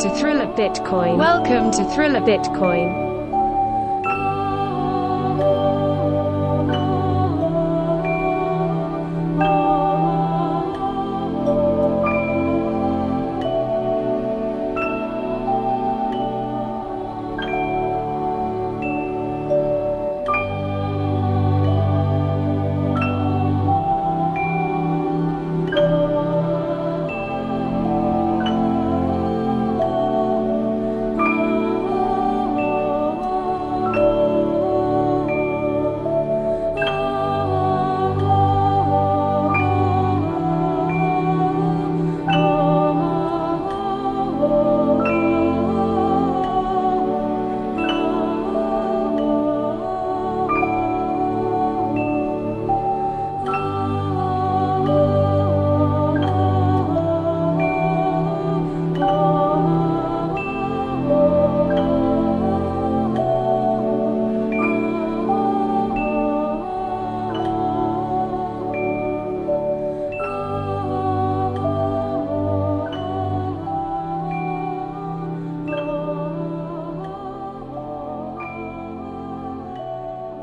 to Thriller Bitcoin. Welcome to Thriller Bitcoin.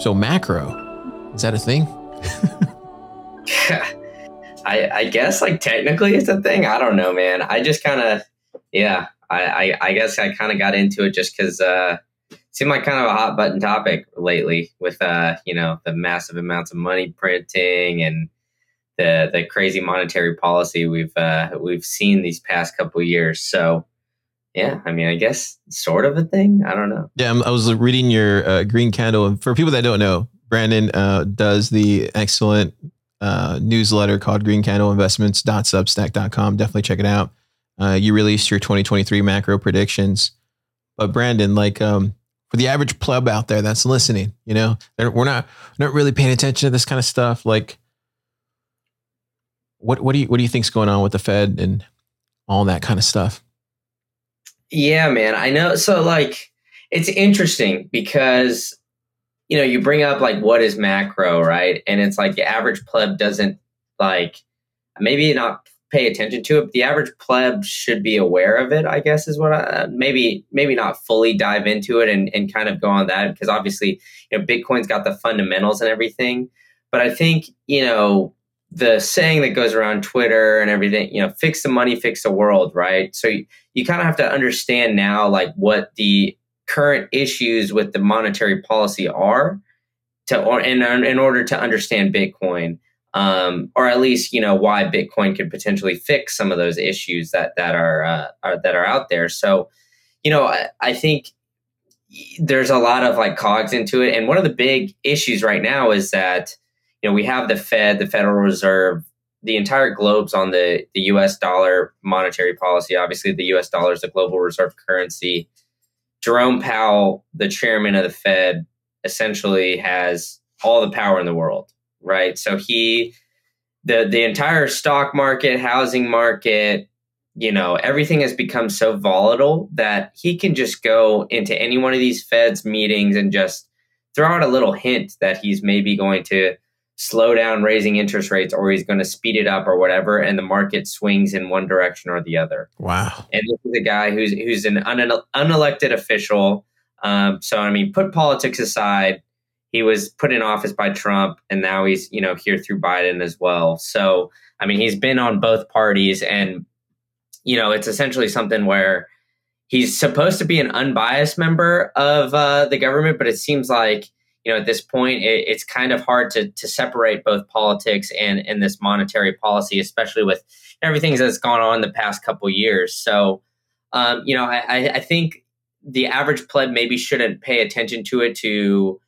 So macro, is that a thing? I, I guess like technically it's a thing. I don't know, man. I just kind of, yeah. I, I, I guess I kind of got into it just because uh, it seemed like kind of a hot button topic lately with uh, you know the massive amounts of money printing and the the crazy monetary policy we've uh, we've seen these past couple years. So yeah, I mean, I guess sort of a thing. I don't know. Yeah, I was reading your uh, green candle. For people that don't know, Brandon uh, does the excellent uh, newsletter called Green Candle Investments.substack.com. Definitely check it out. Uh, you released your 2023 macro predictions. But Brandon, like um, for the average pleb out there that's listening, you know, we're not not really paying attention to this kind of stuff. Like, what what do you what do you think's going on with the Fed and all that kind of stuff? Yeah, man. I know. So like it's interesting because you know, you bring up like what is macro, right? And it's like the average pleb doesn't like maybe not pay attention to it, the average pleb should be aware of it, I guess is what I maybe maybe not fully dive into it and, and kind of go on that because obviously, you know, Bitcoin's got the fundamentals and everything. But I think, you know, the saying that goes around Twitter and everything, you know, fix the money, fix the world, right? So you, kind of have to understand now, like what the current issues with the monetary policy are, to or in in order to understand Bitcoin, um, or at least you know why Bitcoin could potentially fix some of those issues that that are, uh, are that are out there. So, you know, I, I think there's a lot of like cogs into it, and one of the big issues right now is that you know, we have the Fed, the Federal Reserve, the entire globe's on the, the US dollar monetary policy. Obviously, the US dollar is the global reserve currency. Jerome Powell, the chairman of the Fed, essentially has all the power in the world, right? So he, the, the entire stock market, housing market, you know, everything has become so volatile that he can just go into any one of these Fed's meetings and just throw out a little hint that he's maybe going to slow down raising interest rates or he's going to speed it up or whatever and the market swings in one direction or the other. Wow. And this is a guy who's who's an une- unelected official. Um, so i mean put politics aside. He was put in office by trump and now he's you know here through biden as well. So i mean he's been on both parties and you know it's essentially something where he's supposed to be an unbiased member of uh, the government but it seems like you know, at this point, it, it's kind of hard to to separate both politics and and this monetary policy, especially with everything that's gone on the past couple years. So, um, you know, I, I think the average pleb maybe shouldn't pay attention to it to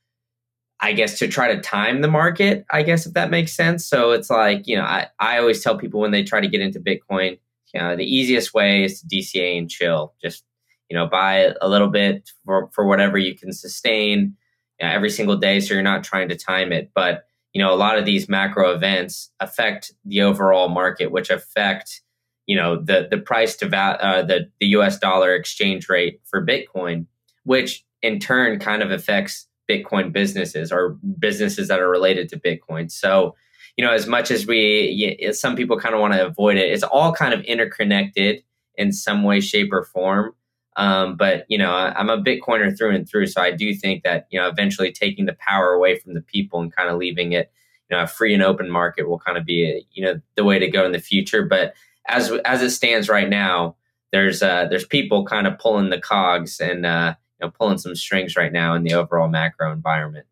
I guess to try to time the market, I guess if that makes sense. So it's like, you know, I, I always tell people when they try to get into Bitcoin, you know, the easiest way is to DCA and chill. Just, you know, buy a little bit for, for whatever you can sustain every single day so you're not trying to time it. But you know a lot of these macro events affect the overall market which affect you know the the price to va- uh, the the US dollar exchange rate for bitcoin which in turn kind of affects bitcoin businesses or businesses that are related to bitcoin. So you know as much as we some people kind of want to avoid it it's all kind of interconnected in some way shape or form Um, but you know, I, am a Bitcoiner through and through, so I do think that you know, eventually taking the power away from the people and kind of leaving it, you know, a free and open market will kind of be, a, you know, the way to go in the future. But as as it stands right now, there's uh, there's people kind of pulling the cogs and uh, you know, pulling some strings right now in the overall macro environment.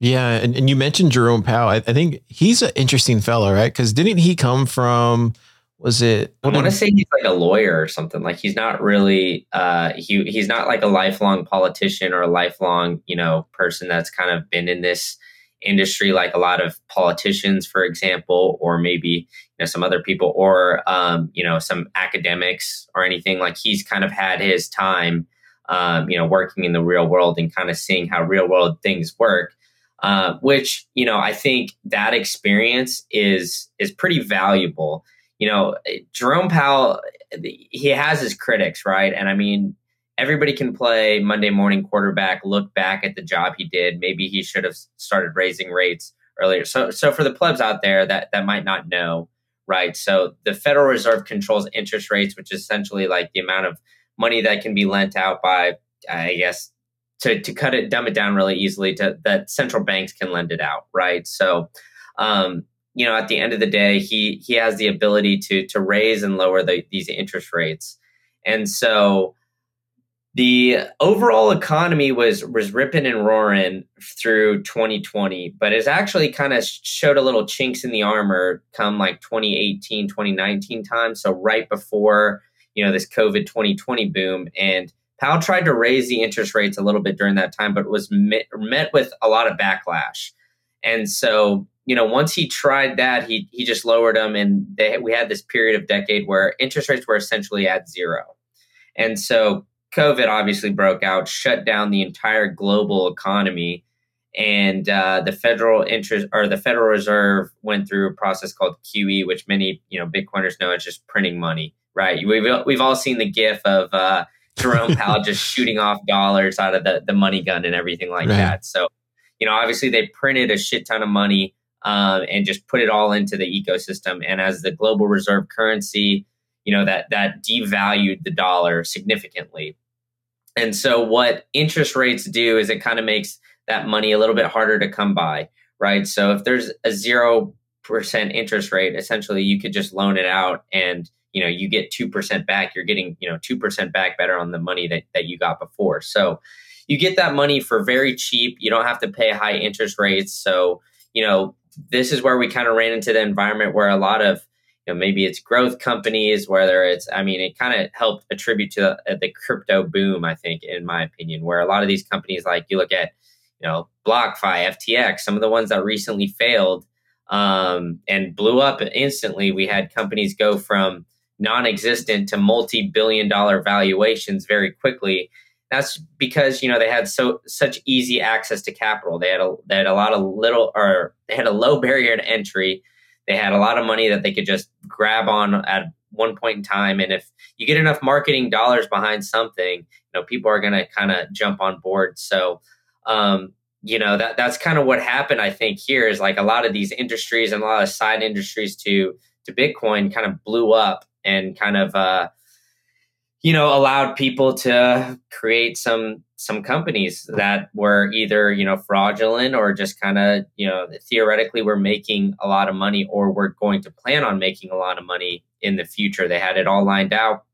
Yeah, and, and you mentioned Jerome Powell. I, I think he's an interesting fellow, right? Because didn't he come from was it i want to say he's like a lawyer or something. Like he's not really uh he he's not like a lifelong politician or a lifelong you know person that's kind of been in this industry like a lot of politicians for example or maybe you know some other people or um you know some academics or anything. Like he's kind of had his time um you know working in the real world and kind of seeing how real world things work uh, which you know i think that experience is is pretty valuable you know, Jerome Powell, he has his critics, right? And I mean, everybody can play Monday morning quarterback, look back at the job he did. Maybe he should have started raising rates earlier. So, so for the plebs out there that, that might not know, right? So the Federal Reserve controls interest rates, which is essentially like the amount of money that can be lent out by, I guess, to, to cut it, dumb it down really easily to that central banks can lend it out, right? So, um, you know, at the end of the day, he he has the ability to to raise and lower the, these interest rates, and so the overall economy was was ripping and roaring through 2020 but it's actually kind of showed a little chinks in the armor come like 2018 2019 time so right before you know this covid 2020 boom. And powell tried to raise the interest rates a little bit during that time but was met, met with a lot of backlash. And so you know, once he tried that, he he just lowered them, and they, we had this period of decade where interest rates were essentially at zero, and so COVID obviously broke out, shut down the entire global economy, and uh, the federal interest or the Federal Reserve went through a process called QE, which many you know Bitcoiners know is just printing money, right? We've we've all seen the GIF of uh, Jerome Powell just shooting off dollars out of the the money gun and everything like right. that. So, you know, obviously they printed a shit ton of money um, and just put it all into the ecosystem. And as the global reserve currency, you know that that devalued the dollar significantly. And so, what interest rates do is it kind of makes that money a little bit harder to come by, right? So, if there's a zero percent interest rate, essentially you could just loan it out and you know you get 2% back you're getting you know 2% back better on the money that, that you got before so you get that money for very cheap you don't have to pay high interest rates so you know this is where we kind of ran into the environment where a lot of you know maybe it's growth companies whether it's i mean it kind of helped attribute to the, the, crypto boom i think in my opinion where a lot of these companies like you look at you know blockfi ftx some of the ones that recently failed um, and blew up instantly. We had companies go from non-existent to multi-billion dollar valuations very quickly that's because you know they had so such easy access to capital. They had a they had a lot of little or they had a low barrier to entry. They had a lot of money that they could just grab on at one point in time. And if you get enough marketing dollars behind something, you know people are going to kind of jump on board. So um, you know that that's kind of what happened. I think here is like a lot of these industries and a lot of side industries to to Bitcoin kind of blew up and kind of uh, you know allowed people to create some some companies that were either you know fraudulent or just kind of you know theoretically were making a lot of money or were going to plan on making a lot of money in the future. They had it all lined out.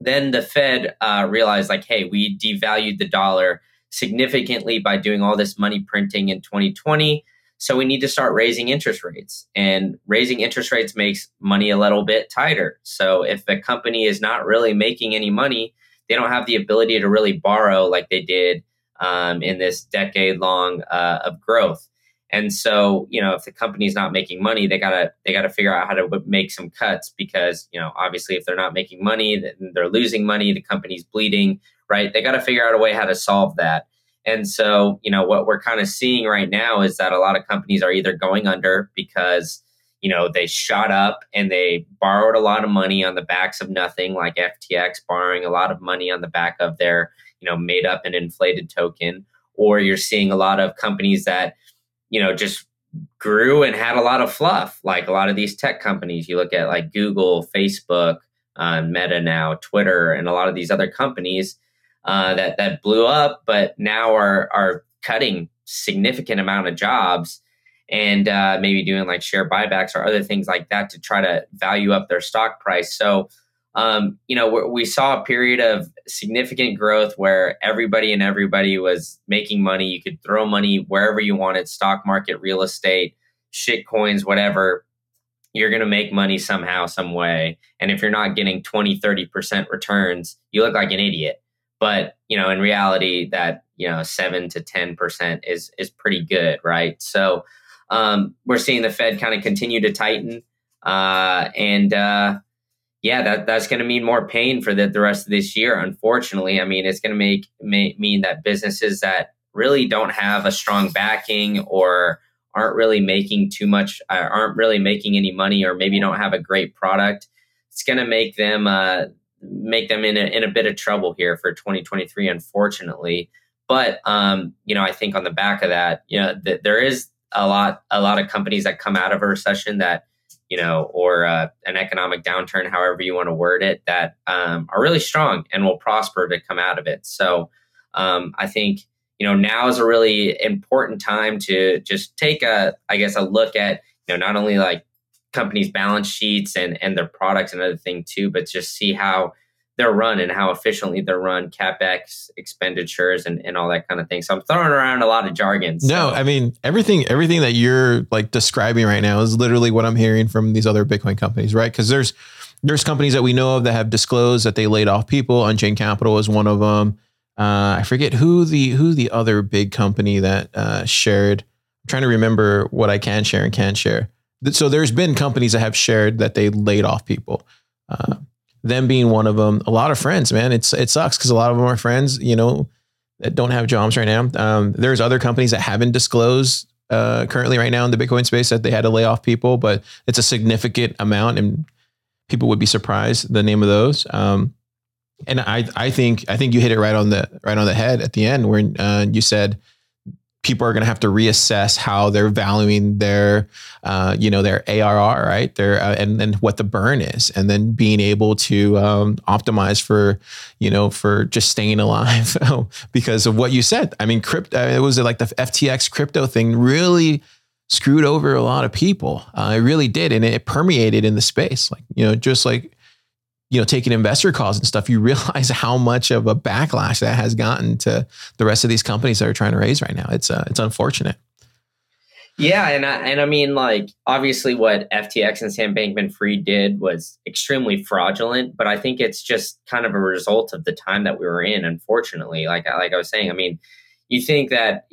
Then the fed uh, realized like hey we devalued the dollar significantly by doing all this money printing in 2020 so we need to start raising interest rates. And raising interest rates makes money a little bit tighter. So if a company is not really making any money, they don't have the ability to really borrow like they did um, in this decade long uh, of growth. And so, you know, if the company's not making money, they gotta they gotta figure out how to make some cuts because, you know, obviously if they're not making money, they're losing money. The company's bleeding, right? They got to figure out a way how to solve that. And so, you know, what we're kind of seeing right now is that a lot of companies are either going under because, you know, they shot up and they borrowed a lot of money on the backs of nothing, like FTX borrowing a lot of money on the back of their, you know, made up and inflated token. Or you're seeing a lot of companies that, you know, just grew and had a lot of fluff, like a lot of these tech companies. You look at like Google, Facebook, uh, Meta now, Twitter, and a lot of these other companies uh, that that blew up, but now are are cutting significant amount of jobs and uh, maybe doing like share buybacks or other things like that to try to value up their stock price. So, um, you know, we saw a period of significant growth where everybody and everybody was making money. You could throw money wherever you wanted stock market, real estate, shit coins, whatever. You're going to make money somehow, some way. And if you're not getting 20, 30% returns, you look like an idiot. But, you know, in reality, that, you know, seven to 10% is, is pretty good, right? So, um, we're seeing the Fed kind of continue to tighten. Uh, and, uh, yeah, that, that's going to mean more pain for the, the rest of this year. Unfortunately, I mean, it's going to make may, mean that businesses that really don't have a strong backing or aren't really making too much, uh, aren't really making any money, or maybe don't have a great product, it's going to make them uh, make them in a, in a bit of trouble here for 2023. Unfortunately, but um, you know, I think on the back of that, you know, th- there is a lot a lot of companies that come out of a recession that you know, or uh, an economic downturn, however you want to word it, that um, are really strong and will prosper to come out of it. So um, I think you know now is a really important time to just take a, I guess, a look at you know not only like companies' balance sheets and and their products and other thing too, but just see how they're run and how efficiently they're run, capex expenditures and, and all that kind of thing. So I'm throwing around a lot of jargon. So. No, I mean everything everything that you're like describing right now is literally what I'm hearing from these other Bitcoin companies, right? Because there's there's companies that we know of that have disclosed that they laid off people. Unchained Capital is one of them. Uh, I forget who the who the other big company that uh, shared. I'm trying to remember what I can share and can't share. So there's been companies that have shared that they laid off people. Uh, them being one of them. A lot of friends, man. It's it sucks because a lot of them are friends, you know, that don't have jobs right now. Um, there's other companies that haven't disclosed uh, currently right now in the Bitcoin space that they had to lay off people, but it's a significant amount, and people would be surprised the name of those. Um, and I I think I think you hit it right on the right on the head at the end where uh, you said people are going to have to reassess how they're valuing their, uh, you know, their ARR, right? Their uh, and and what the burn is, and then being able to um, optimize for, you know, for just staying alive because of what you said. I mean, crypto. Uh, it was like the FTX crypto thing really screwed over a lot of people. Uh, it really did, and it permeated in the space. Like you know, just like you know, taking investor calls and stuff, you realize how much of a backlash that has gotten to the rest of these companies that are trying to raise right now. It's uh, it's unfortunate. Yeah, and I, and I mean, like obviously, what FTX and Sam Bankman-Fried did was extremely fraudulent, but I think it's just kind of a result of the time that we were in. Unfortunately, like like I was saying, I mean, you think that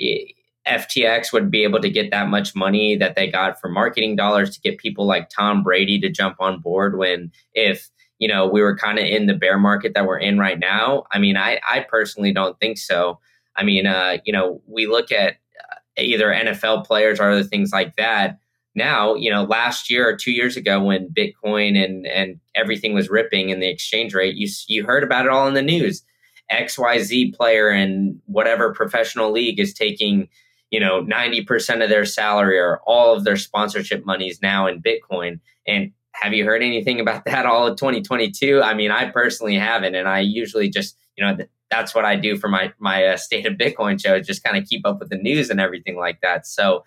FTX would be able to get that much money that they got for marketing dollars to get people like Tom Brady to jump on board when if you know, we were kind of in the bear market that we're in right now? I mean, I, I personally don't think so. I mean, uh, you know, we look at uh, either NFL players or other things like that. Now, you know, last year or two years ago when Bitcoin and, and everything was ripping and the exchange rate, you, you heard about it all in the news. XYZ player in whatever professional league is taking, you know, 90% of their salary or all of their sponsorship monies now in Bitcoin. And have you heard anything about that all of 2022? I mean, I personally haven't, and I usually just, you know, th- that's what I do for my my uh, state of Bitcoin show, just kind of keep up with the news and everything like that. So,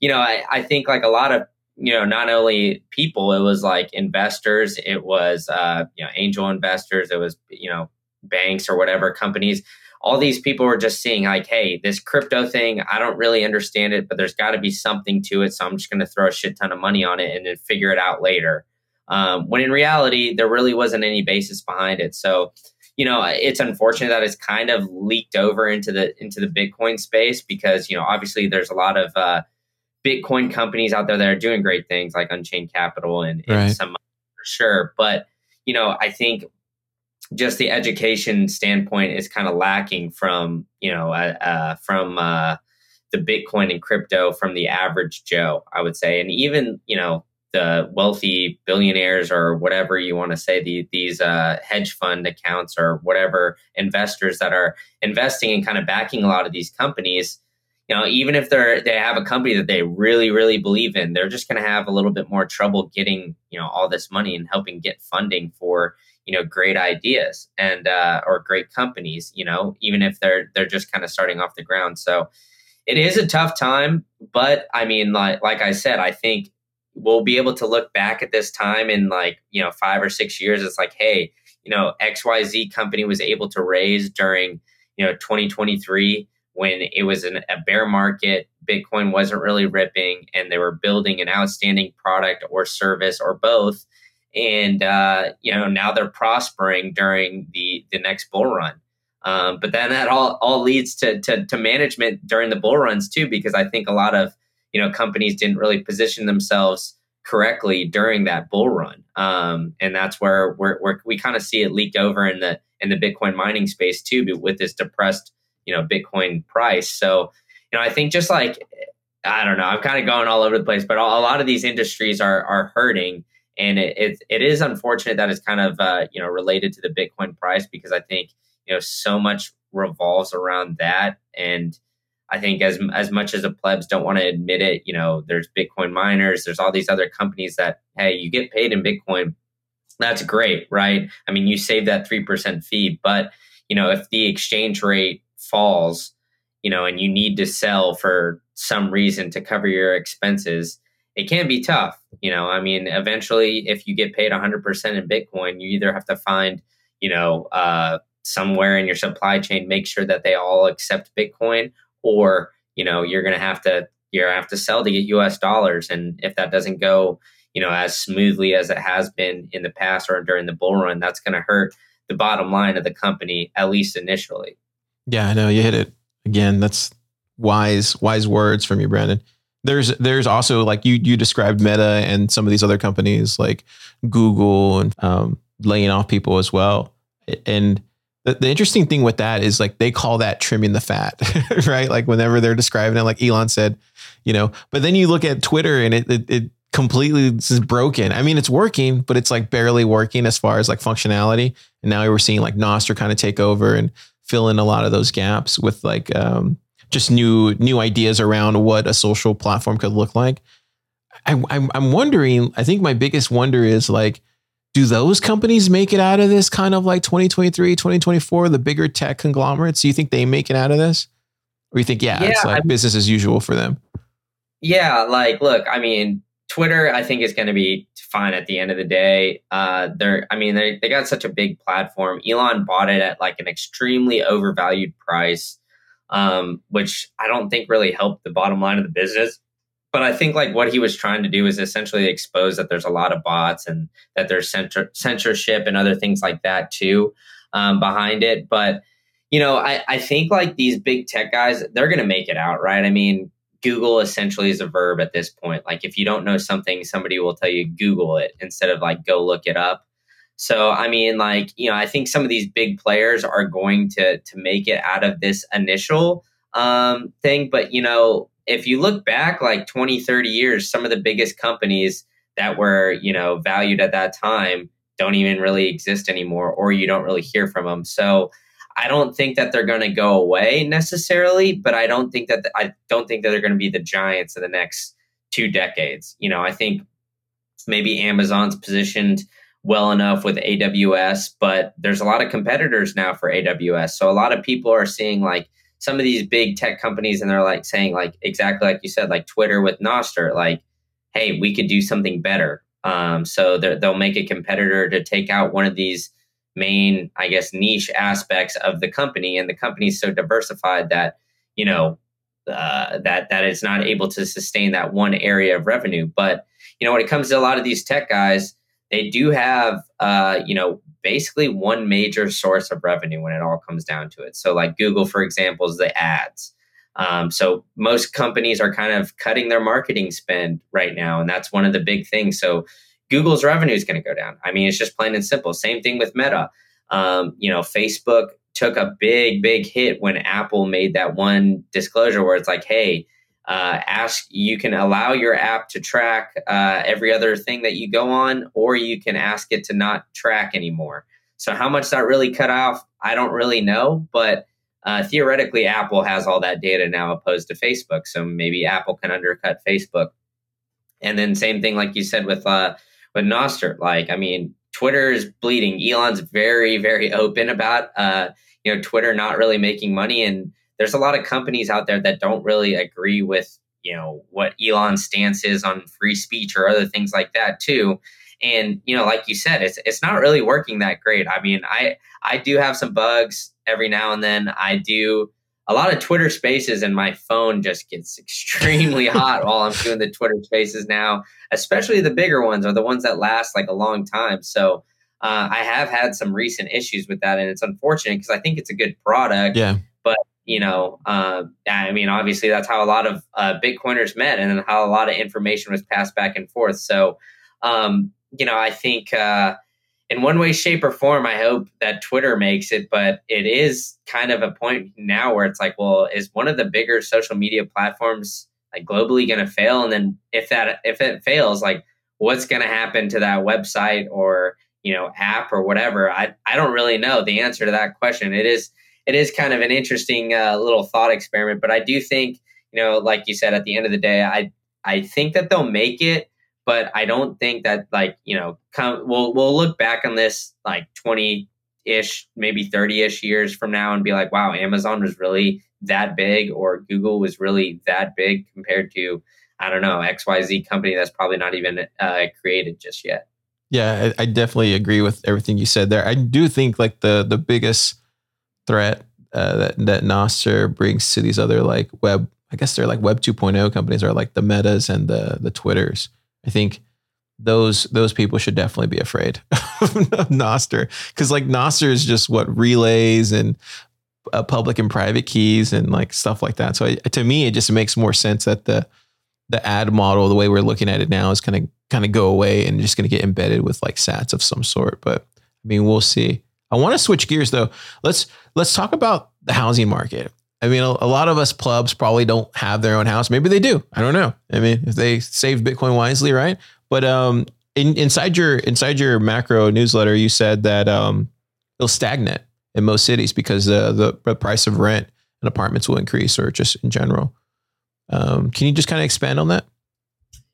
you know, I, I think like a lot of you know, not only people, it was like investors, it was uh, you know, angel investors, it was you know, banks or whatever companies all these people were just seeing like, hey, this crypto thing, I don't really understand it, but there's got to be something to it. So I'm just going to throw a shit ton of money on it and then figure it out later. Um, when in reality, there really wasn't any basis behind it. So, you know, it's unfortunate that it's kind of leaked over into the into the Bitcoin space because you know, obviously, there's a lot of uh, Bitcoin companies out there that are doing great things like Unchained Capital and, and right. some for sure. But you know, I think just the education standpoint is kind of lacking from you know uh, uh, from uh, the Bitcoin and crypto from the average Joe, I would say, and even you know the wealthy billionaires or whatever you want to say, the, these uh, hedge fund accounts or whatever investors that are investing and kind of backing a lot of these companies, you know, even if they're they have a company that they really really believe in, they're just going to have a little bit more trouble getting you know all this money and helping get funding for you know great ideas and uh, or great companies you know even if they're they're just kind of starting off the ground. So it is a tough time but i mean like like i said i think we'll be able to look back at this time in like you know five or six years it's like hey you know xyz company was able to raise during you know 2023 when it was an, a bear market bitcoin wasn't really ripping and they were building an outstanding product or service or both and uh, you know now they're prospering during the the next bull run. Um, but then that all all leads to, to to management during the bull runs too, because I think a lot of you know companies didn't really position themselves correctly during that bull run, um, and that's where we're, we're we kind of see it leak over in the in the Bitcoin mining space too, with this depressed you know Bitcoin price. So you know I think just like I don't know, I'm kind of going all over the place, but a lot of these industries are are hurting. And it, it, it is unfortunate that it's kind of uh, you know related to the Bitcoin price because I think you know so much revolves around that, and I think as as much as the plebs don't want to admit it, you know, there's Bitcoin miners, there's all these other companies that hey, you get paid in Bitcoin, that's great, right? I mean, you save that three percent fee, but you know, if the exchange rate falls, you know, and you need to sell for some reason to cover your expenses it can be tough. You know, I mean, eventually, if you get paid 100% in Bitcoin, you either have to find, you know, uh, somewhere in your supply chain, make sure that they all accept Bitcoin, or you know, you're going to have to you're gonna have to sell to get U.S. dollars, and if that doesn't go, you know, as smoothly as it has been in the past or during the bull run, that's going to hurt the bottom line of the company at least initially. Yeah, I know you hit it again. That's wise wise words from you, Brandon there's there's also like you you described Meta and some of these other companies like Google and um, laying off people as well. And the, the interesting thing with that is like they call that trimming the fat, right? Like whenever they're describing it, like Elon said, you know. But then you look at Twitter and it it, it completely is broken. I mean, it's working, but it's like barely working as far as like functionality. And now we're seeing like Nostr kind of take over and fill in a lot of those gaps with like um, just new new ideas around what a social platform could look like. I, I'm I'm wondering. I think my biggest wonder is like, do those companies make it out of this kind of like 2023, 2024? The bigger tech conglomerates, do you think they make it out of this, or you think yeah, yeah it's like I business as usual for them? Yeah, like look, I mean, Twitter, I think is going to be fine at the end of the day. Uh, they're, I mean, they they got such a big platform. Elon bought it at like an extremely overvalued price um, which I don't think really helped the bottom line of the business. But I think like what he was trying to do is essentially expose that there's a lot of bots and that there's censor- censorship and other things like that too um, behind it. But you know, I, I think like these big tech guys, they're going to make it out, right? I mean, Google essentially is a verb at this point. Like if you don't know something, somebody will tell you Google it instead of like go look it up. So I mean, like you know, I think some of these big players are going to to make it out of this initial um, thing. But you know, if you look back like 20, 30 years, some of the biggest companies that were you know valued at that time don't even really exist anymore, or you don't really hear from them. So I don't think that they're going to go away necessarily, but I don't think that the, I don't think that they're going to be the giants of the next two decades. You know, I think maybe Amazon's positioned well enough with AWS, but there's a lot of competitors now for AWS. So a lot of people are seeing like some of these big tech companies and they're like saying like exactly like you said, like Twitter with Nostr, like, hey, we could do something better. Um, so they'll make a competitor to take out one of these main, I guess, niche aspects of the company. And the company is so diversified that, you know, uh, that that it's not able to sustain that one area of revenue. But you know, when it comes to a lot of these tech guys, they do have, uh, you know, basically one major source of revenue when it all comes down to it. So, like Google, for example, is the ads. Um, so most companies are kind of cutting their marketing spend right now, and that's one of the big things. So Google's revenue is going to go down. I mean, it's just plain and simple. Same thing with Meta. Um, you know, Facebook took a big, big hit when Apple made that one disclosure where it's like, hey, uh, ask you can allow your app to track uh, every other thing that you go on or you can ask it to not track anymore so how much that really cut off i don't really know but uh, theoretically apple has all that data now opposed to facebook so maybe apple can undercut facebook and then same thing like you said with uh with nostr like i mean Twitter is bleeding. Elon's very, very open about, uh, you know, Twitter not really making money. And there's a lot of companies out there that don't really agree with, you know, what Elon's stance is on free speech or other things like that too. And, you know, like you said, it's, it's not really working that great. I mean, I, I do have some bugs every now and then. I do, a lot of Twitter spaces and my phone just gets extremely hot while I'm doing the Twitter spaces now, especially the bigger ones are the ones that last like a long time. So uh, I have had some recent issues with that, and it's unfortunate because I think it's a good product. Yeah. You know, uh, I mean, obviously that's how a lot of uh, Bitcoiners met, and how a lot of information was passed back and forth. So, um, you know, I think uh, in one way, shape, or form, I hope that Twitter makes it. But it is kind of a point now where it's like, well, is one of the bigger social media platforms like globally going to fail? And then if that if it fails, like what's going to happen to that website or you know app or whatever? I I don't really know the answer to that question. It is it is kind of an interesting uh, little thought experiment. But I do think you know, like you said, at the end of the day, I I think that they'll make it but I don't think that like you know come we'll we'll look back on this like twenty ish maybe thirty ish years from now and be like wow Amazon was really that big or Google was really that big compared to I don't know X Y Z company that's probably not even uh, created just yet. Yeah, I, I, definitely agree with everything you said there. I do think like the the biggest threat uh, that that Nostr brings to these other like web I guess they're like web 2.0 companies are like the metas and the the twitters I think those those people should definitely be afraid of Nostr because like Nostr is just what relays and uh, public and private keys and like stuff like that. So I, to me, it just makes more sense that the the ad model, the way we're looking at it now, is going to kind of go away and just going to get embedded with like Sats of some sort. But I mean, we'll see. I want to switch gears though. Let's let's talk about the housing market. I mean, a, a, lot of us plebs probably don't have their own house. Maybe they do. I don't know. I mean, if they save Bitcoin wisely, right? But um, in, inside your inside your macro newsletter, you said that um, it'll stagnate in most cities because uh, the the price of rent and apartments will increase, or just in general. Um, can you just kind of expand on that?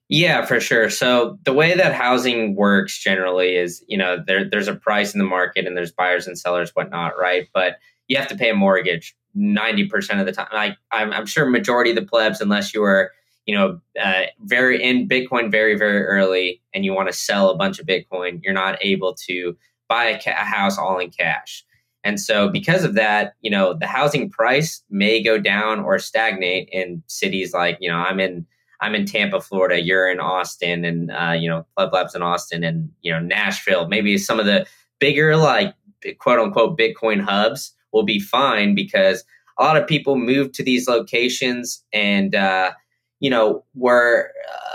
Yeah, for sure. So the way that housing works generally is, you know, there, there's a price in the market and there's buyers and sellers, whatnot, right? But you have to pay a mortgage 90% of the time. Like I'm, I'm sure majority of the plebs, unless you were, you know, uh, very in Bitcoin very, very early and you want to sell a bunch of Bitcoin, you're not able to buy a, ca- a house all in cash. And so because of that, you know, the housing price may go down or stagnate in cities like, you know, I'm in, I'm in Tampa, Florida. You're in Austin, and uh, you know Club Labs in Austin, and you know Nashville. Maybe some of the bigger, like quote unquote Bitcoin hubs will be fine because a lot of people moved to these locations and uh, you know were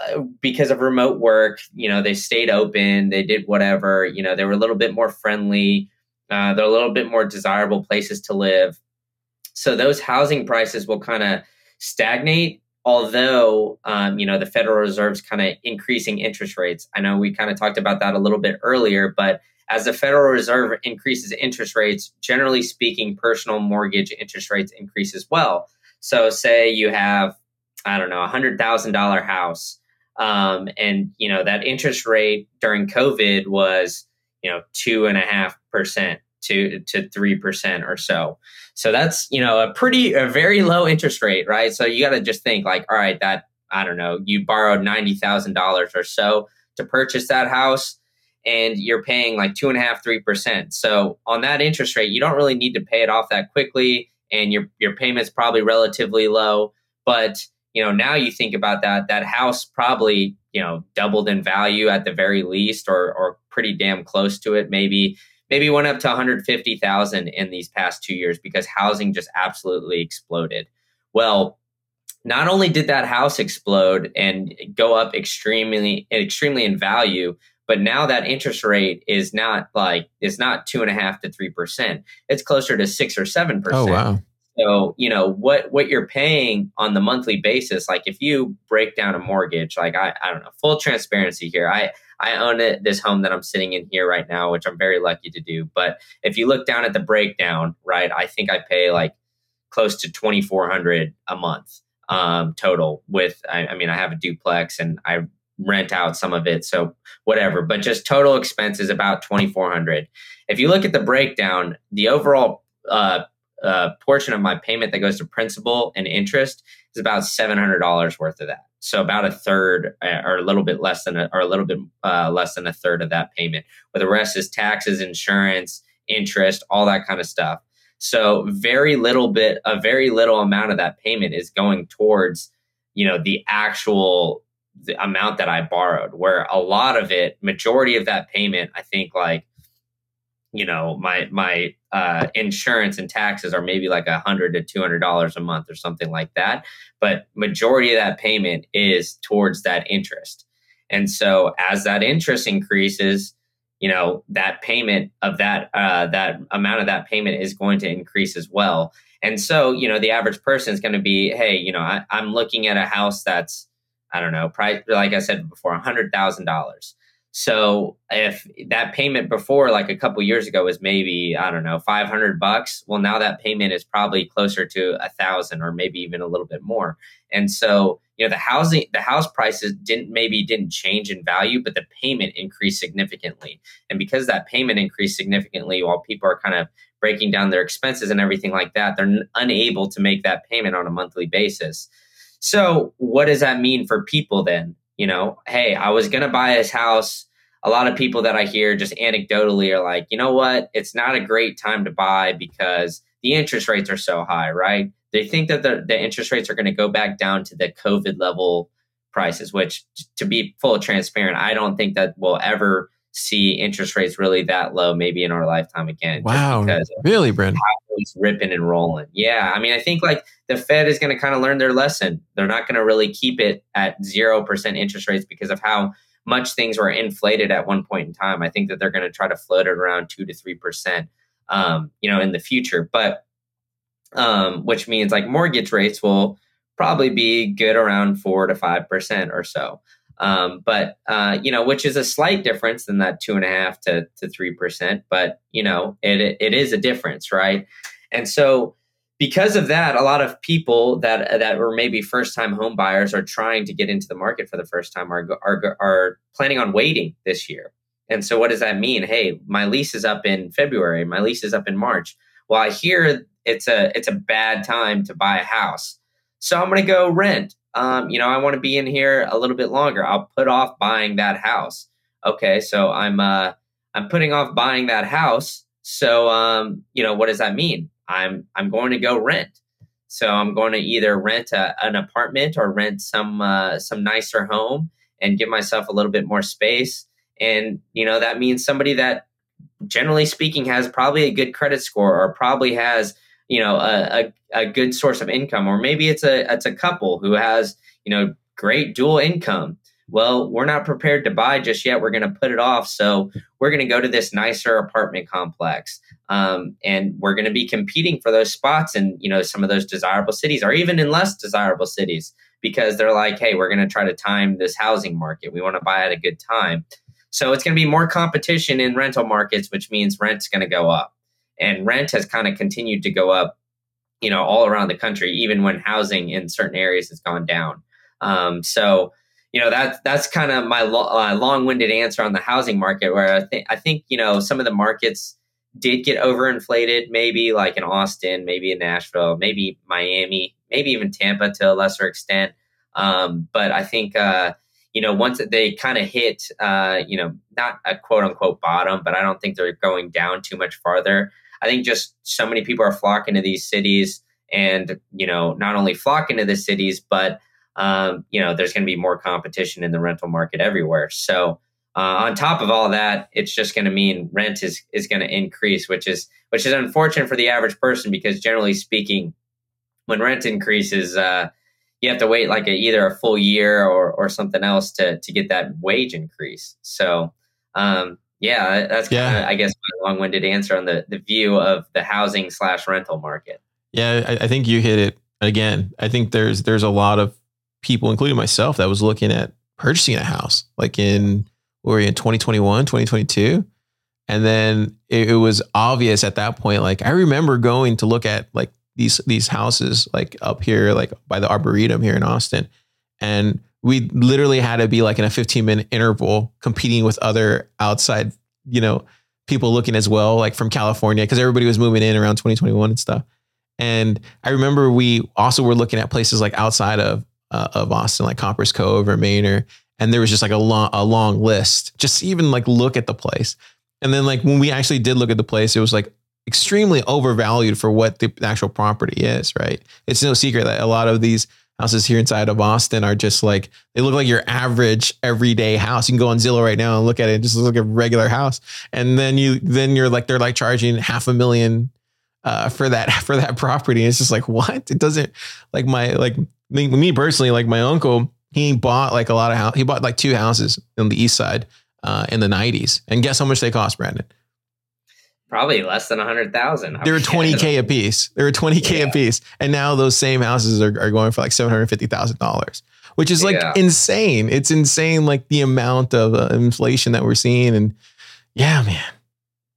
uh, because of remote work you know they stayed open they did whatever you know they were a little bit more friendly uh, they're a little bit more desirable places to live so those housing prices will kind of stagnate although um, you know the federal reserve's kind of increasing interest rates i know we kind of talked about that a little bit earlier but as the Federal Reserve increases interest rates, generally speaking, personal mortgage interest rates increase as well. So, say you have, I don't know, a hundred thousand dollar house, um, and you know that interest rate during COVID was, you know, two and a half percent to to three percent or so. So that's you know a pretty a very low interest rate, right? So you got to just think like, all right, that I don't know, you borrowed ninety thousand dollars or so to purchase that house and you're paying like two and a half, three percent. So on that interest rate, you don't really need to pay it off that quickly, and your your payment's probably relatively low. But you know, now you think about that, that house probably you know doubled in value at the very least, or or pretty damn close to it. Maybe maybe went up to 150,000 in these past two years because housing just absolutely exploded. Well, not only did that house explode and go up extremely extremely in value but now that interest rate is not like it's not two and a half to three percent. It's closer to six or seven percent. Oh wow. So, you know, what what you're paying on the monthly basis, like if you break down a mortgage, like I, I don't know, full transparency here. I I own it this home that I'm sitting in here right now, which I'm very lucky to do. But if you look down at the breakdown, right, I think I pay like close to twenty four hundred a month um total with I, I mean I have a duplex and I rent out some of it. So whatever, but just total expense is about 2,400. If you look at the breakdown, the overall uh, uh, portion of my payment that goes to principal and interest is about $700 worth of that. So about a third uh, or a little bit less than a, or a little bit uh, less than a third of that payment. Where the rest is taxes, insurance, interest, all that kind of stuff. So very little bit, a very little amount of that payment is going towards, you know, the actual the amount that I borrowed. Where a lot of it, majority of that payment, I think like, you know, my my uh, insurance and taxes are maybe like a hundred to two hundred dollars a month or something like that. But majority of that payment is towards that interest. And so as that interest increases, you know that payment of that uh, that amount of that payment is going to increase as well. And so you know the average person is going to be, hey, you know, I, I'm looking at a house that's I don't know, price like I said before, a hundred thousand dollars. So if that payment before, like a couple years ago, was maybe I don't know five hundred bucks, well now that payment is probably closer to a thousand or maybe even a little bit more. And so you know the housing, the house prices didn't maybe didn't change in value, but the payment increased significantly. And because that payment increased significantly, while people are kind of breaking down their expenses and everything like that, they're unable to make that payment on a monthly basis. So what does that mean for people then? You know, hey, I was going to buy this house. A lot of people that I hear just anecdotally are like, you know what? It's not a great time to buy because the interest rates are so high, right? They think that the, the interest rates are going to go back down to the COVID level prices, which to be full transparent, I don't think that we'll ever see interest rates really that low maybe in our lifetime again. Wow. Really, Brent? Ripping and rolling. Yeah. I mean, I think like the Fed is going to kind of learn their lesson. They're not going to really keep it at 0% interest rates because of how much things were inflated at one point in time. I think that they're going to try to float it around 2 to 3%, um, you know, in the future. But, um, which means like mortgage rates will probably be good around 4 to 5% or so. Um, but uh, you know, which is a slight difference than that two and a half to to three percent. But you know, it it is a difference, right? And so, because of that, a lot of people that that were maybe first time home buyers are trying to get into the market for the first time are are are planning on waiting this year. And so, what does that mean? Hey, my lease is up in February. My lease is up in March. Well, I hear it's a it's a bad time to buy a house, so I'm going to go rent um, you know, I want to be in here a little bit longer. I'll put off buying that house. Okay, so I'm uh, I'm putting off buying that house. So um, you know, what does that mean? I'm I'm going to go rent. So I'm going to either rent a, an apartment or rent some uh, some nicer home and give myself a little bit more space. And you know, that means somebody that generally speaking has probably a good credit score or probably has you know a, a, a good source of income or maybe it's a it's a couple who has you know great dual income. Well we're not prepared to buy just yet. We're going to put it off. So we're going to go to this nicer apartment complex um, and we're going to be competing for those spots in you know some of those desirable cities or even in less desirable cities because they're like hey we're going to try to time this housing market. We want to buy at a good time. So it's going to be more competition in rental markets which means rent's going to go up and rent has kind of continued to go up you know all around the country even when housing in certain areas has gone down. Um, so you know that's that's kind of my lo- uh, long-winded answer on the housing market where i think i think you know some of the markets did get overinflated maybe like in austin maybe in nashville maybe miami maybe even tampa to a lesser extent. Um, but i think uh, you know once they kind of hit uh, you know not a quote unquote bottom but i don't think they're going down too much farther I think just so many people are flocking to these cities, and you know, not only flocking to the cities, but um, you know, there's going to be more competition in the rental market everywhere. So, uh, on top of all that, it's just going to mean rent is is going to increase, which is which is unfortunate for the average person because generally speaking, when rent increases, uh, you have to wait like a, either a full year or or something else to to get that wage increase. So, um, yeah, that's yeah. Kinda, I guess my long-winded answer on the the view of the housing slash rental market. Yeah, I, I think you hit it again. I think there's there's a lot of people, including myself, that was looking at purchasing a house, like in were in 2021, 2022. And then it, it, was obvious at that point. Like I remember going to look at like these these houses like up here, like by the Arboretum here in Austin. And we literally had to be like in a 15 minute interval competing with other outside, you know, people looking as well, like from California, because everybody was moving in around 2021 and stuff. And I remember we also were looking at places like outside of uh, of Austin, like Copperas Cove or Manor, and there was just like a long a long list. Just even like look at the place, and then like when we actually did look at the place, it was like extremely overvalued for what the actual property is. Right? It's no secret that a lot of these houses here inside of Austin are just like they look like your average everyday house. You can go on Zillow right now and look at it, just look like a regular house, and then you then you're like they're like charging half a million uh, for that for that property. It's just like what? It doesn't like my like me, me personally. Like my uncle, he bought like a lot of house. He bought like two houses on the east side uh, in the '90s, and guess how much they cost, Brandon? Probably less than a hundred thousand. They were twenty k a piece. They were twenty k yeah. a piece, and now those same houses are, are going for like seven hundred fifty thousand dollars, which is like yeah. insane. It's insane, like the amount of uh, inflation that we're seeing, and yeah, man,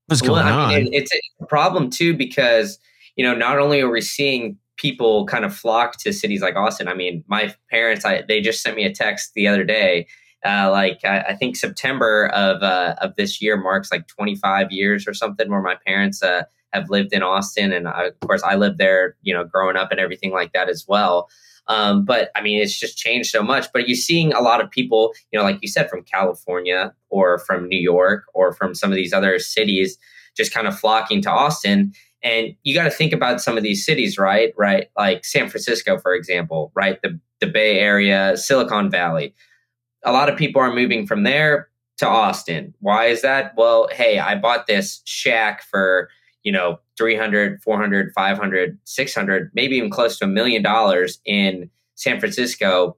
what's well, going I mean, on? It's a problem too because you know not only are we seeing people kind of flock to cities like Austin. I mean, my parents, I, they just sent me a text the other day. Uh, like I, I, think September of uh, of this year marks like 25 years or something where my parents uh, have lived in Austin, and I, of course I lived there, you know, growing up and everything like that as well. Um, but I mean, it's just changed so much. But you're seeing a lot of people, you know, like you said, from California or from New York or from some of these other cities, just kind of flocking to Austin. And you got to think about some of these cities, right? Right, like San Francisco, for example, right? The the Bay Area, Silicon Valley. A lot of people are moving from there to Austin. Why is that? Well, hey, I bought this shack for, you know, 300, 400, 500, 600, maybe even close to a million dollars in San Francisco,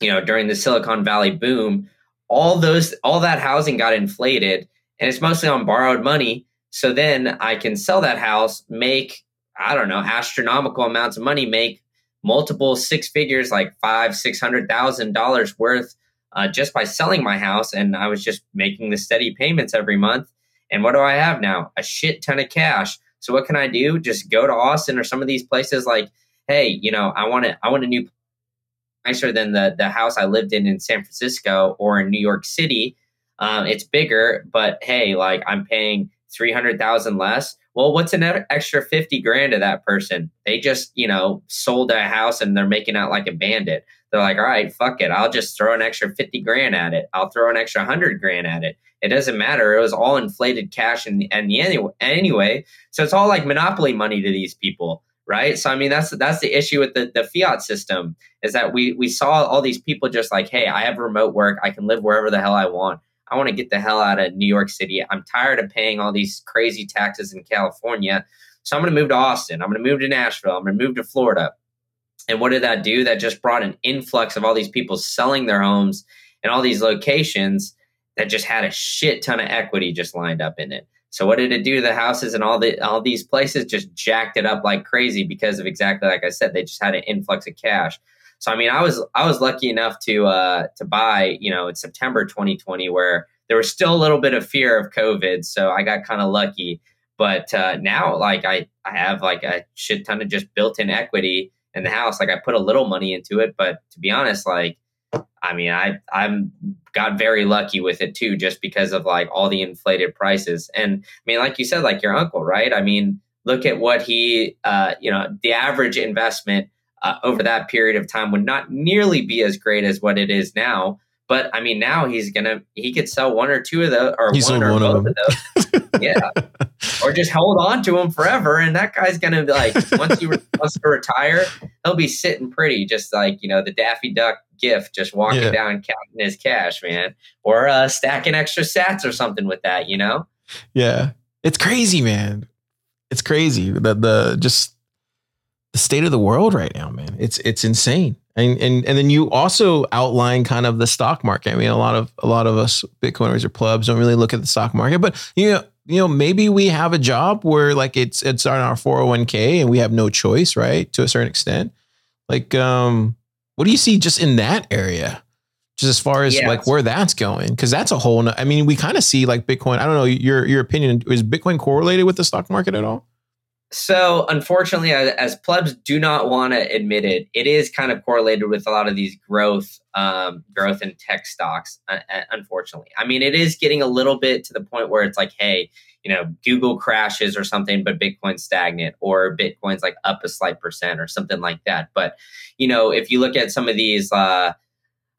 you know, during the Silicon Valley boom. All those all that housing got inflated and it's mostly on borrowed money. So then I can sell that house, make, I don't know, astronomical amounts of money, make multiple six figures, like five, six hundred thousand dollars worth uh, just by selling my house. And I was just making the steady payments every month. And what do I have now? A shit ton of cash. So what can I do? Just go to Austin or some of these places like, hey, you know, I want to, I want a new nicer than the the house I lived in in San Francisco or in New York City. Um, it's bigger, but hey, like I'm paying 300,000 less. Well, what's an extra 50 grand to that person? They just, you know, sold a house and they're making out like a bandit. They're like, all right, fuck it. I'll just throw an extra 50 grand at it. I'll throw an extra 100 grand at it. It doesn't matter. It was all inflated cash the, in the anyway, anyway. So it's all like monopoly money to these people, right? So I mean, that's that's the issue with the, the fiat system is that we we saw all these people just like, hey, I have remote work. I can live wherever the hell I want. I want to get the hell out of New York City. I'm tired of paying all these crazy taxes in California. So I'm going to move to Austin. I'm going to move to Nashville. I'm going to move to Florida. And what did that do? That just brought an influx of all these people selling their homes and all these locations that just had a shit ton of equity just lined up in it. So what did it do to the houses and all the all these places? Just jacked it up like crazy because of exactly like I said, they just had an influx of cash. So I mean, I was I was lucky enough to uh, to buy, you know, in September 2020, where there was still a little bit of fear of COVID, so I got kind of lucky. But uh, now, like I I have like a shit ton of just built-in equity in the house. Like I put a little money into it, but to be honest, like I mean, I I'm got very lucky with it too, just because of like all the inflated prices. And I mean, like you said, like your uncle, right? I mean, look at what he, uh, you know, the average investment uh, over that period of time would not nearly be as great as what it is now. But I mean, now he's gonna he could sell one or two of those, or he one or one both of, of those, yeah, or just hold on to them forever. And that guy's gonna be like, once he wants to retire, he'll be sitting pretty, just like you know the Daffy Duck gift, just walking yeah. down counting his cash, man, or uh, stacking extra sats or something with that, you know? Yeah, it's crazy, man. It's crazy. The the just the state of the world right now, man. It's it's insane. And and and then you also outline kind of the stock market. I mean, a lot of a lot of us Bitcoiners or plebs don't really look at the stock market, but you know, you know, maybe we have a job where like it's it's on our 401k and we have no choice, right? To a certain extent. Like um what do you see just in that area? Just as far as yes. like where that's going, because that's a whole. I mean, we kind of see like Bitcoin. I don't know your your opinion. Is Bitcoin correlated with the stock market at all? So, unfortunately, as plebs do not want to admit it, it is kind of correlated with a lot of these growth, um, growth in tech stocks. Uh, uh, unfortunately, I mean, it is getting a little bit to the point where it's like, hey, you know, Google crashes or something, but Bitcoin's stagnant, or Bitcoin's like up a slight percent or something like that. But you know, if you look at some of these, uh,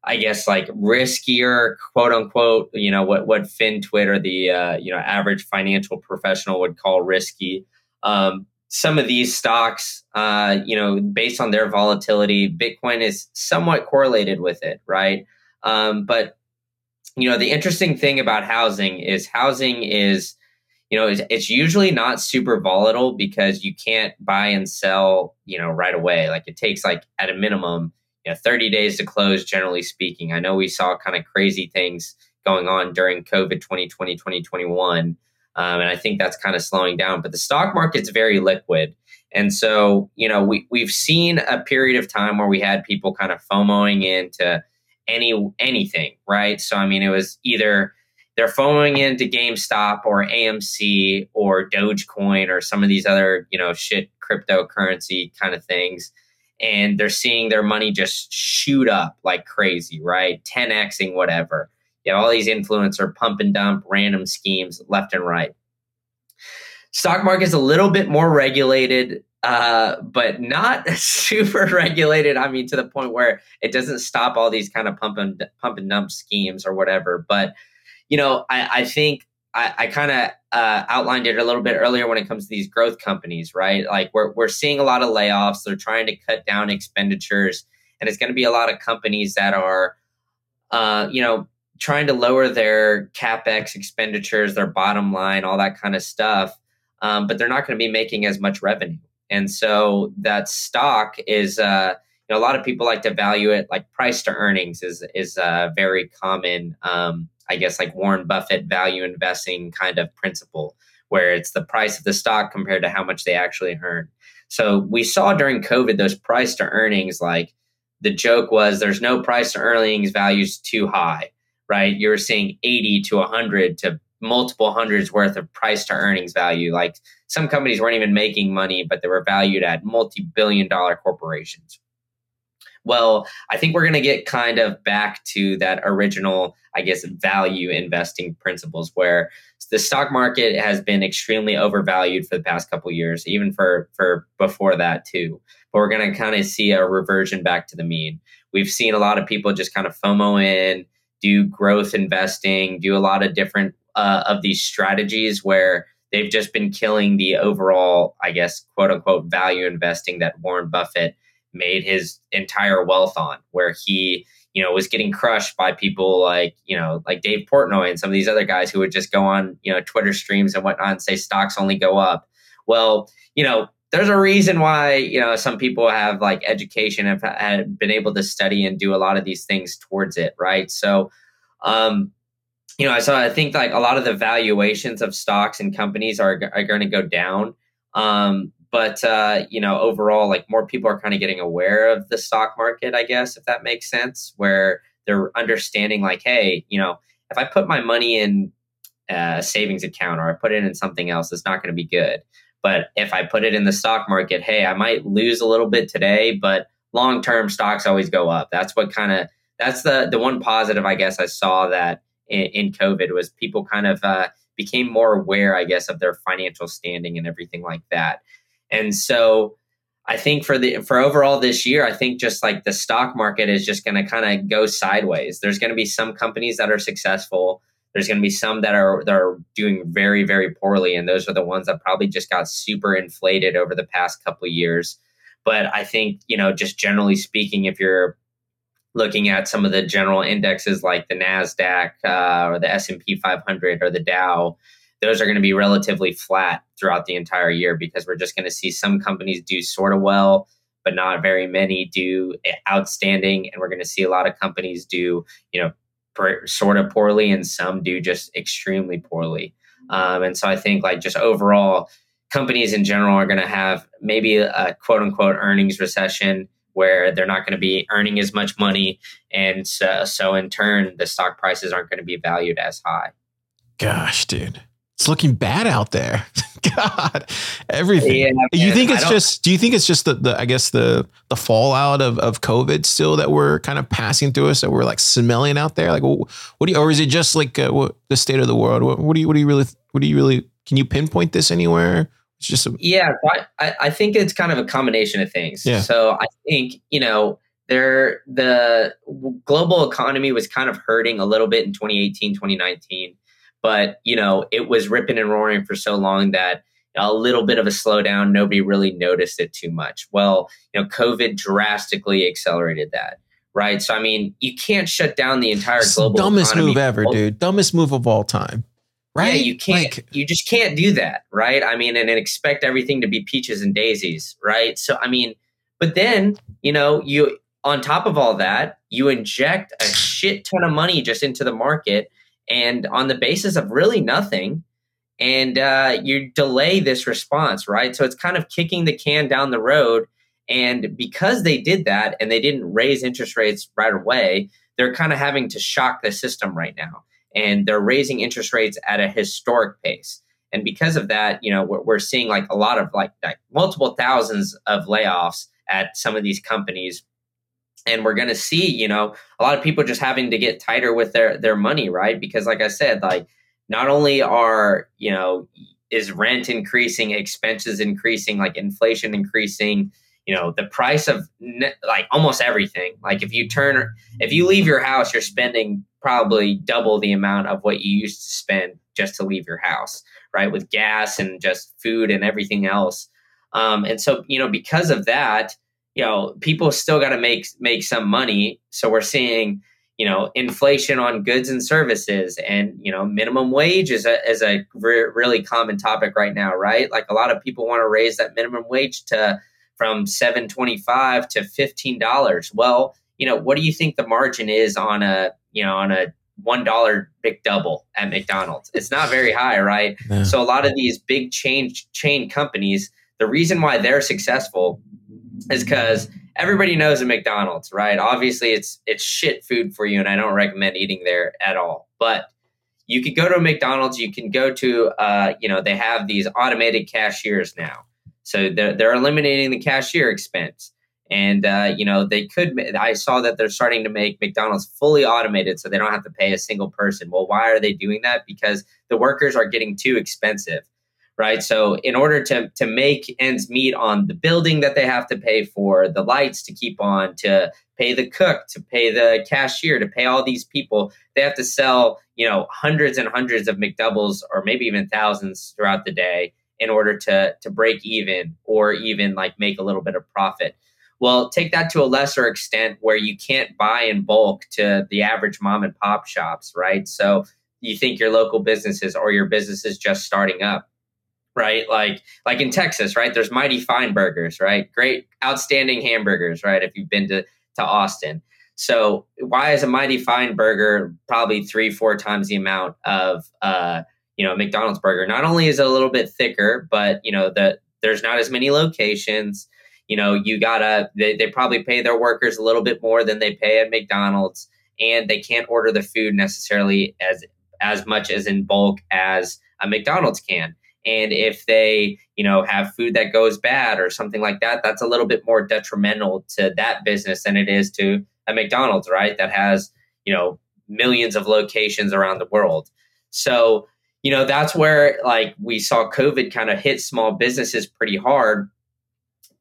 I guess like riskier, quote unquote, you know, what what FinTwit or the uh, you know average financial professional would call risky um, some of these stocks, uh, you know, based on their volatility, Bitcoin is somewhat correlated with it, right? Um, but you know, the interesting thing about housing is housing is, you know, it's, it's, usually not super volatile because you can't buy and sell, you know, right away. Like it takes like at a minimum, you know, 30 days to close, generally speaking. I know we saw kind of crazy things going on during COVID 2020, 2021. Um, and I think that's kind of slowing down. But the stock market's very liquid. And so, you know, we, we've seen a period of time where we had people kind of FOMOing into any anything, right? So, I mean, it was either they're FOMOing into GameStop or AMC or Dogecoin or some of these other, you know, shit cryptocurrency kind of things. And they're seeing their money just shoot up like crazy, right? 10xing whatever. You have all these influencer pump and dump random schemes left and right. Stock market's a little bit more regulated, uh, but not super regulated. I mean, to the point where it doesn't stop all these kind of pump and pump and dump schemes or whatever. But you know, I, I think I, I kind of uh, outlined it a little bit earlier when it comes to these growth companies, right? Like we're we're seeing a lot of layoffs. They're trying to cut down expenditures, and it's going to be a lot of companies that are, uh, you know, trying to lower their capex expenditures, their bottom line, all that kind of stuff. Um, but they're not going to be making as much revenue, and so that stock is. Uh, you know, a lot of people like to value it like price to earnings is is a very common, um, I guess, like Warren Buffett value investing kind of principle, where it's the price of the stock compared to how much they actually earn. So we saw during COVID those price to earnings like the joke was there's no price to earnings values too high right? You're seeing 80 to 100 to multiple hundreds worth of price to earnings value. Like some companies weren't even making money, but they were valued at multi billion dollar corporations. Well, I think we're going to get kind of back to that original, I guess, value investing principles where the stock market has been extremely overvalued for the past couple years, even for, for before that too. But we're going to kind of see a reversion back to the mean. We've seen a lot of people just kind of FOMO in, do growth investing, do a lot of different uh, of these strategies where they've just been killing the overall, I guess, quote unquote, value investing that Warren Buffett made his entire wealth on, where he, you know, was getting crushed by people like, you know, like Dave Portnoy and some of these other guys who would just go on, you know, Twitter streams and whatnot and say stocks only go up. Well, you know, there's a reason why you know some people have like education have had been able to study and do a lot of these things towards it right? So um you know so i think like a lot of the valuations of stocks and companies are, are going to go down. Um but uh you know overall like more people are kind of getting aware of the stock market i guess if that makes sense where they're understanding like hey you know if i put my money in a savings account or i put it in something else it's not going to be good but if I put it in the stock market, hey, I might lose a little bit today, but long term stocks always go up. That's what kind of that's the the one positive I guess I saw that in, in COVID was people kind of uh, became more aware, I guess, of their financial standing and everything like that. And so I think for the for overall this year, I think just like the stock market is just going to kind of go sideways. There's going to be some companies that are successful there's going to be some that are that are doing very very poorly, and those are the ones that probably just got super inflated over the past couple years. But I think you know, just generally speaking, if you're looking at some of the general indexes like the Nasdaq uh, or the S and P 500 or the Dow, those are going to be relatively flat throughout the entire year because we're just going to see some companies do sort of well, but not very many do outstanding, and we're going to see a lot of companies do you know sort of poorly and some do just extremely poorly. Um, and so I think like just overall, companies in general are going to have maybe a quote unquote earnings recession where they're not going to be earning as much money. And so, so in turn, the stock prices aren't going to be valued as high. Gosh, dude. It's looking bad out there. God, everything. Yeah, you think it's just? Do you think it's just the, the I guess the the fallout of of COVID still that we're kind of passing through us that we're like smelling out there? Like, what, do you, or is it just like uh, what, the state of the world? What, what do you what do you really what do you really can you pinpoint this anywhere? It's just a, Yeah, I, I- I think it's kind of a combination of things. Yeah. So I think, you know, there the global economy was kind of hurting a little bit in 2018, 2019, but you know, it was ripping and roaring for so long that a little bit of a slowdown, nobody really noticed it too much. Well, you know, COVID drastically accelerated that. Right. So I mean, you can't shut down the entire global dumbest move ever, dude. Dumbest move of all time. Right? Yeah, you can't. Like, you just can't do that, right? I mean, and, and expect everything to be peaches and daisies, right? So, I mean, but then you know, you on top of all that, you inject a shit ton of money just into the market, and on the basis of really nothing, and uh, you delay this response, right? So it's kind of kicking the can down the road. And because they did that and they didn't raise interest rates right away, they're kind of having to shock the system right now and they're raising interest rates at a historic pace. And because of that, you know, we're, we're seeing like a lot of like, like multiple thousands of layoffs at some of these companies. And we're going to see, you know, a lot of people just having to get tighter with their their money, right? Because like I said, like not only are, you know, is rent increasing, expenses increasing, like inflation increasing, you know, the price of ne- like almost everything. Like if you turn if you leave your house, you're spending probably double the amount of what you used to spend just to leave your house, right? With gas and just food and everything else. Um, and so, you know, because of that, you know, people still got to make make some money. So we're seeing, you know, inflation on goods and services, and you know, minimum wage is a is a re- really common topic right now, right? Like a lot of people want to raise that minimum wage to from seven twenty five to fifteen dollars. Well, you know, what do you think the margin is on a you know on a one dollar big double at McDonald's? It's not very high, right? Yeah. So a lot of these big chain chain companies, the reason why they're successful is because everybody knows a McDonald's, right? Obviously, it's it's shit food for you, and I don't recommend eating there at all. But you could go to a McDonald's. You can go to, uh, you know, they have these automated cashiers now, so they're they're eliminating the cashier expense. And uh, you know they could. I saw that they're starting to make McDonald's fully automated, so they don't have to pay a single person. Well, why are they doing that? Because the workers are getting too expensive right? So in order to to make ends meet on the building that they have to pay for, the lights to keep on, to pay the cook, to pay the cashier, to pay all these people, they have to sell, you know, hundreds and hundreds of McDoubles or maybe even thousands throughout the day in order to to break even or even like make a little bit of profit. Well, take that to a lesser extent where you can't buy in bulk to the average mom and pop shops, right? So you think your local businesses or your business is just starting up right? Like like in Texas, right? There's Mighty Fine Burgers, right? Great, outstanding hamburgers, right? If you've been to to Austin. So why is a Mighty Fine Burger probably three, four times the amount of uh, you know, McDonald's burger? Not only is it a little bit thicker, but you know, the there's not as many locations. You know, you gotta they, they probably pay their workers a little bit more than they pay at McDonald's, and they can't order the food necessarily as as much as in bulk as a McDonald's can. And if they, you know, have food that goes bad or something like that, that's a little bit more detrimental to that business than it is to a McDonald's, right? That has, you know, millions of locations around the world. So, you know, that's where like we saw COVID kind of hit small businesses pretty hard.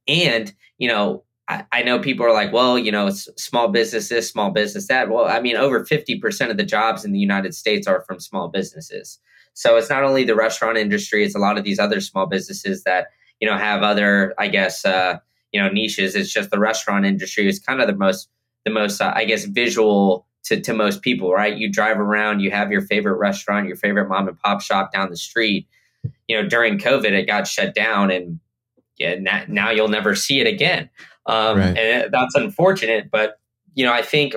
And, you know, I, know people are like, well, you know, it's small business this, small business that. Well, I mean, over 50% of the jobs in the United States are from small businesses. So it's not only the restaurant industry; it's a lot of these other small businesses that you know have other, I guess, uh, you know, niches. It's just the restaurant industry is kind of the most, the most, uh, I guess, visual to to most people, right? You drive around, you have your favorite restaurant, your favorite mom and pop shop down the street. You know, during COVID, it got shut down, and yeah, now, now you'll never see it again. Um, Right. And that's unfortunate, but you know, I think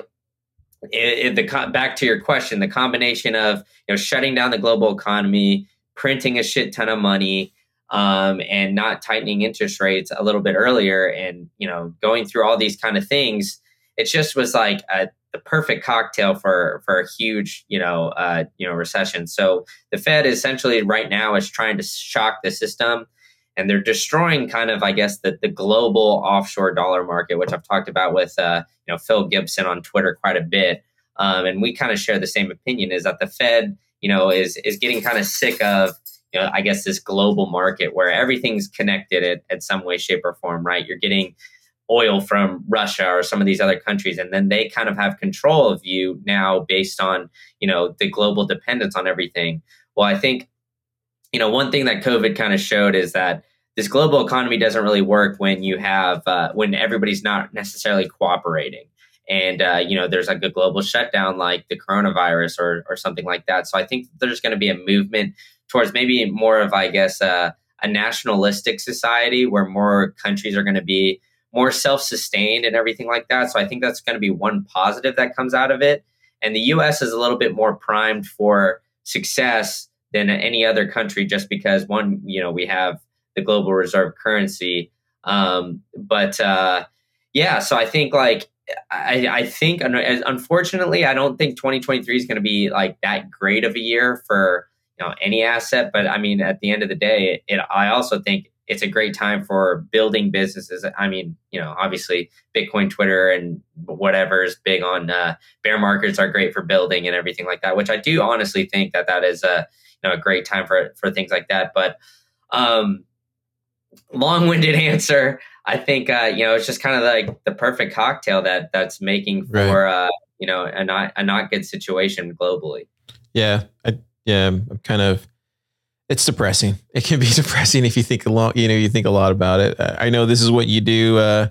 it, it, the back to your question, the combination of you know shutting down the global economy, printing a shit ton of money, um, and not tightening interest rates a little bit earlier, and you know going through all these kind of things, it just was like a the perfect cocktail for for a huge you know uh, you know recession. So the Fed essentially right now is trying to shock the system, and they're destroying kind of I guess the the global offshore dollar market, which I've talked about with uh, you know Phil Gibson on Twitter quite a bit, um, and we kind of share the same opinion is that the Fed you know is is getting kind of sick of you know, I guess this global market where everything's connected at, at some way, shape, or form, right? You're getting oil from Russia or some of these other countries, and then they kind of have control of you now based on you know the global dependence on everything. Well, I think you know one thing that COVID kind of showed is that this global economy doesn't really work when you have uh, when everybody's not necessarily cooperating. And uh, you know there's like a global shutdown like the coronavirus or or something like that. So i think there's going to be a movement towards maybe more of i guess uh, a nationalistic society where more countries are going to be more self-sustained and everything like that. So i think that's going to be one positive that comes out of it. And the us is a little bit more primed for success than any other country just because one you know we have the global reserve currency. Um, but uh, yeah so i think like I, I think unfortunately I don't think 2023 is going to be like that great of a year for you know any asset. But I mean at the end of the day it, I also think it's a great time for building businesses. I mean you know obviously Bitcoin Twitter and whatever is big on uh, bear markets are great for building and everything like that which I do honestly think that that is a you know a great time for for things like that. But um long-winded answer I think uh, you know it's just kind of like the perfect cocktail that that's making for right. uh, you know a not a not good situation globally. Yeah, I, yeah, I'm kind of. It's depressing. It can be depressing if you think a lot. You know, you think a lot about it. I know this is what you do. Uh,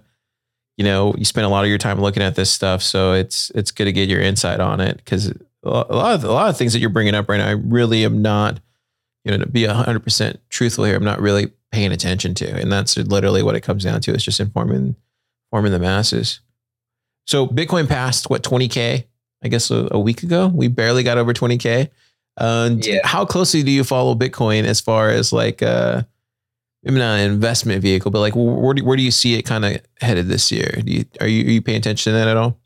you know, you spend a lot of your time looking at this stuff, so it's it's good to get your insight on it because a lot of a lot of things that you're bringing up right now, I really am not. You know, to be hundred percent truthful here, I'm not really paying attention to. And that's literally what it comes down to. It's just informing, informing the masses. So Bitcoin passed what 20K, I guess a, a week ago. We barely got over 20K. And yeah. how closely do you follow Bitcoin as far as like, uh, maybe not an investment vehicle, but like where do, where do you see it kind of headed this year? Do you, are you, are you paying attention to that at all?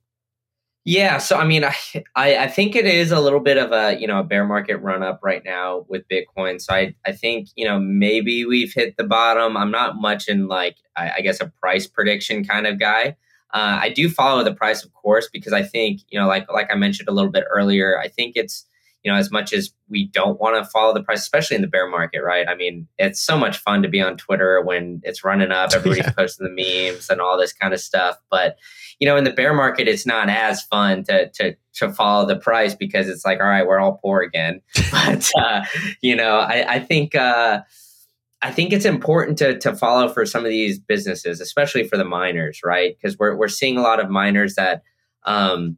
Yeah, so I mean, I, I think it is a little bit of a you know a bear market run up right now with Bitcoin. So I I think you know maybe we've hit the bottom. I'm not much in like I, I guess a price prediction kind of guy. Uh, I do follow the price, of course, because I think you know like like I mentioned a little bit earlier. I think it's you know as much as we don't want to follow the price, especially in the bear market, right? I mean, it's so much fun to be on Twitter when it's running up, everybody's yeah. posting the memes and all this kind of stuff, but you know, in the bear market, it's not as fun to to to follow the price because it's like, all right, we're all poor again. but uh, you know, I, I think uh, I think it's important to to follow for some of these businesses, especially for the miners, right? Because we're we're seeing a lot of miners that um,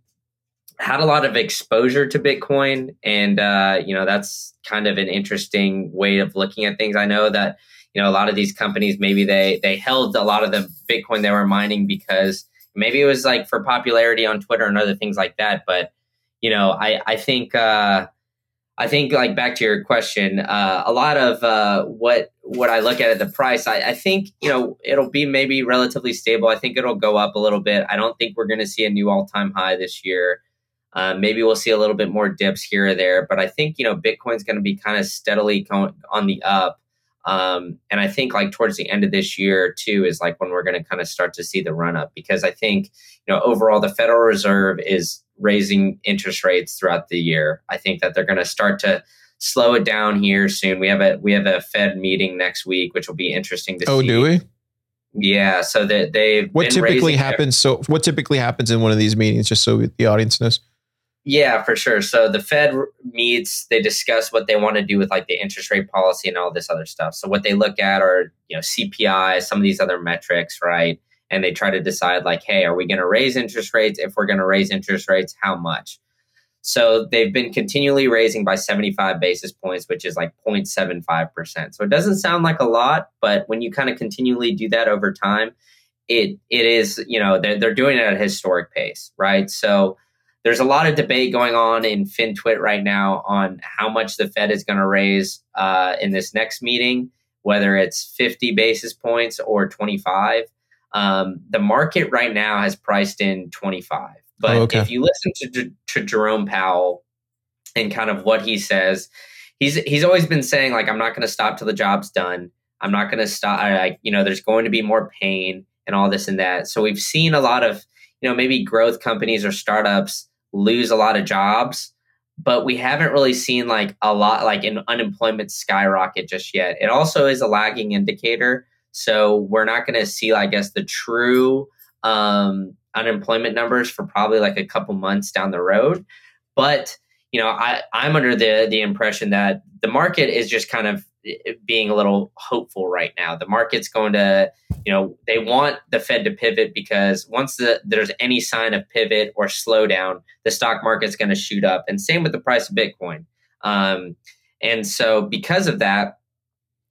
had a lot of exposure to Bitcoin, and uh, you know, that's kind of an interesting way of looking at things. I know that you know a lot of these companies maybe they they held a lot of the Bitcoin they were mining because Maybe it was like for popularity on Twitter and other things like that. But you know, I I think uh, I think like back to your question, uh, a lot of uh, what what I look at at the price, I, I think you know it'll be maybe relatively stable. I think it'll go up a little bit. I don't think we're going to see a new all time high this year. Uh, maybe we'll see a little bit more dips here or there, but I think you know Bitcoin's going to be kind of steadily going on the up. Um, and I think like towards the end of this year too is like when we're going to kind of start to see the run up because I think you know overall the Federal Reserve is raising interest rates throughout the year. I think that they're going to start to slow it down here soon. We have a we have a Fed meeting next week, which will be interesting to see. oh, see. do we? Yeah, so that they what typically happens. Their- so what typically happens in one of these meetings, just so the audience knows. Yeah, for sure. So the Fed meets, they discuss what they want to do with like the interest rate policy and all this other stuff. So what they look at are, you know, CPI, some of these other metrics, right? And they try to decide like, hey, are we going to raise interest rates? If we're going to raise interest rates, how much? So they've been continually raising by 75 basis points, which is like 0.75%. So it doesn't sound like a lot, but when you kind of continually do that over time, it it is, you know, they're, they're doing it at a historic pace, right? So there's a lot of debate going on in FinTwit right now on how much the Fed is going to raise uh, in this next meeting, whether it's 50 basis points or 25. Um, the market right now has priced in 25. But Oh, okay. if you listen to, to Jerome Powell and kind of what he says, he's he's always been saying like I'm not going to stop till the job's done. I'm not going to stop. I, you know, there's going to be more pain and all this and that. So we've seen a lot of you know maybe growth companies or startups lose a lot of jobs, but we haven't really seen like a lot like an unemployment skyrocket just yet. It also is a lagging indicator. So we're not going to see, I guess, the true um, unemployment numbers for probably like a couple months down the road. But you know, I, I'm under the the impression that the market is just kind of being a little hopeful right now. The market's going to, you know, they want the Fed to pivot because once the, there's any sign of pivot or slowdown, the stock market's going to shoot up. And same with the price of Bitcoin. Um, and so because of that,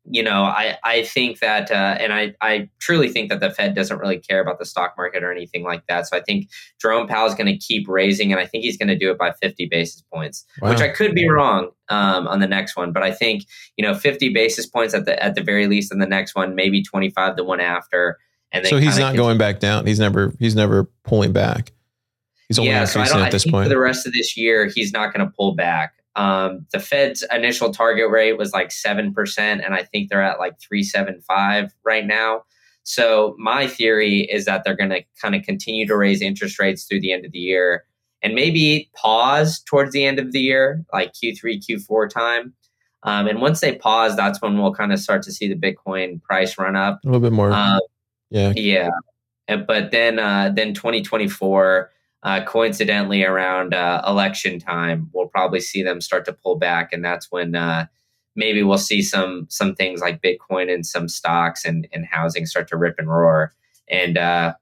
you know, I, I think that, uh, and I, I truly think that the Fed doesn't really care about the stock market or anything like that. So I think Jerome Powell is going to keep raising, and I think he's going to do it by 50 basis points, Wow. which I could be wrong um, on the next one. But I think, you know, 50 basis points at the at the very least in the next one, maybe 25 the one after. And then so he's not going back down. He's never he's never pulling back. He's only yeah, so I don't. I at this think point. for the rest of this year, he's not going to pull back. Um, the Fed's initial target rate was like seven percent, and I think they're at like three seven five right now. So my theory is that they're going to kind of continue to raise interest rates through the end of the year, and maybe pause towards the end of the year, like Q three Q four time. Um, and once they pause, that's when we'll kind of start to see the Bitcoin price run up. a little bit more. Um, yeah. yeah, but then uh, then 2024, uh, coincidentally around uh, election time, we'll probably see them start to pull back, and that's when uh, maybe we'll see some some things like Bitcoin and some stocks and and housing start to rip and roar. And uh,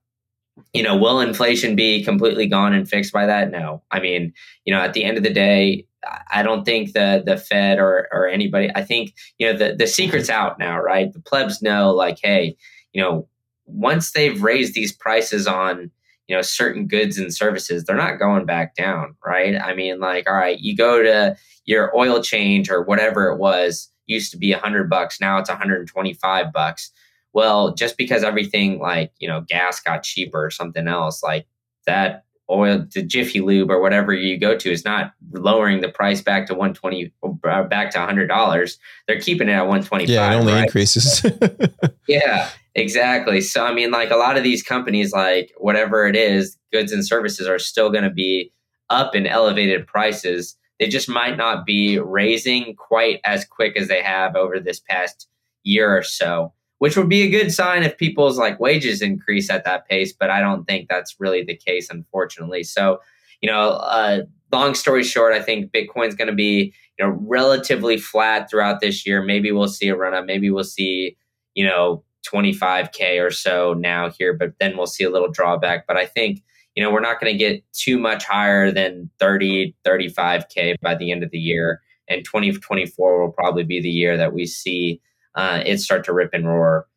you know, will inflation be completely gone and fixed by that? No. I mean, you know, at the end of the day, I- don't think the the Fed or or anybody. I think you know the the secret's out now, right? The plebs know, like, hey, you know, once they've raised these prices on you know certain goods and services they're not going back down right? I mean like all right you go to your oil change or whatever it was used to be 100 bucks now it's 125 bucks. Well just because everything like you know gas got cheaper or something else like that oil the jiffy lube or whatever you go to is not lowering the price back to 120 uh, back to 100 dollars they're keeping it at 125 Yeah, it only right? increases. Yeah, exactly. So I mean, like a lot of these companies, like whatever it is, goods and services are still going to be up in elevated prices. They just might not be raising quite as quick as they have over this past year or so, which would be a good sign if people's like wages increase at that pace. But I don't think that's really the case, unfortunately. So, you know, uh, long story short, I think Bitcoin's going to be you know relatively flat throughout this year. Maybe we'll see a run up. Maybe we'll see you know 25k or so now here but then we'll see a little drawback but i think you know we're not going to get too much higher than 30 35k by the end of the year and 2024 will probably be the year that we see uh, it start to rip and roar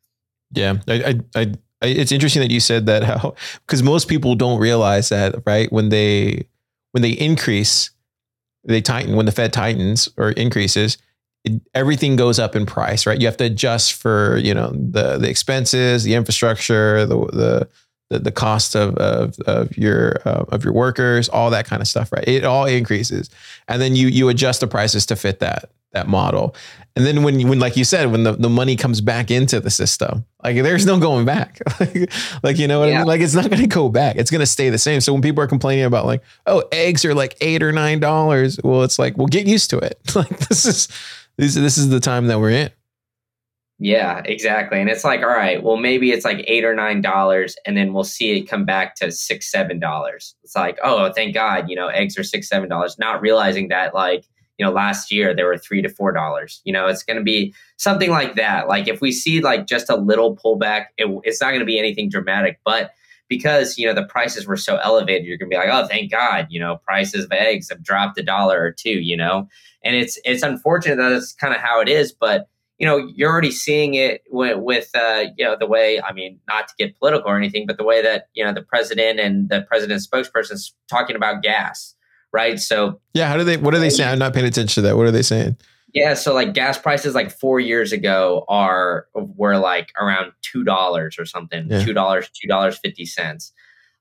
Yeah, I, I, I, it's interesting that you said that how because most people don't realize that right when they when they increase, they tighten when the Fed tightens or increases, it, everything goes up in price, right? You have to adjust for you know the the expenses, the infrastructure, the the the, the cost of of, of your uh, of your workers, all that kind of stuff, right? It all increases, and then you you adjust the prices to fit that that model. And then when you, when like you said, when the, the money comes back into the system, like there's no going back. like, you know what I mean? Like it's not going to go back. It's going to stay the same. So when people are complaining about like, oh, eggs are like eight or nine dollars, well, it's like, well, get used to it. Like this is this this is the time that we're in. Yeah, exactly. And it's like, all right, well, maybe it's like eight or nine dollars, and then we'll see it come back to six, seven dollars. It's like, oh, thank God, you know, eggs are six, seven dollars. Not realizing that, like, you know, last year they were three to four dollars. You know, it's going to be something like that. Like, if we see like just a little pullback, it, it's not going to be anything dramatic, but because you know the prices were so elevated, you're going to be like, oh, thank God, you know, prices of eggs have dropped a dollar or two. You know, and it's it's unfortunate that it's kind of how it is, but you know you're already seeing it with, with uh, you know the way I mean not to get political or anything, but the way that you know the president and the president's spokesperson talking about gas, right? So Yeah. How do they? What are they saying? I'm not paying attention to that. What are they saying? Yeah, so like gas prices like four years ago are were like around two dollars or something, Yeah. two dollars, two dollars fifty cents,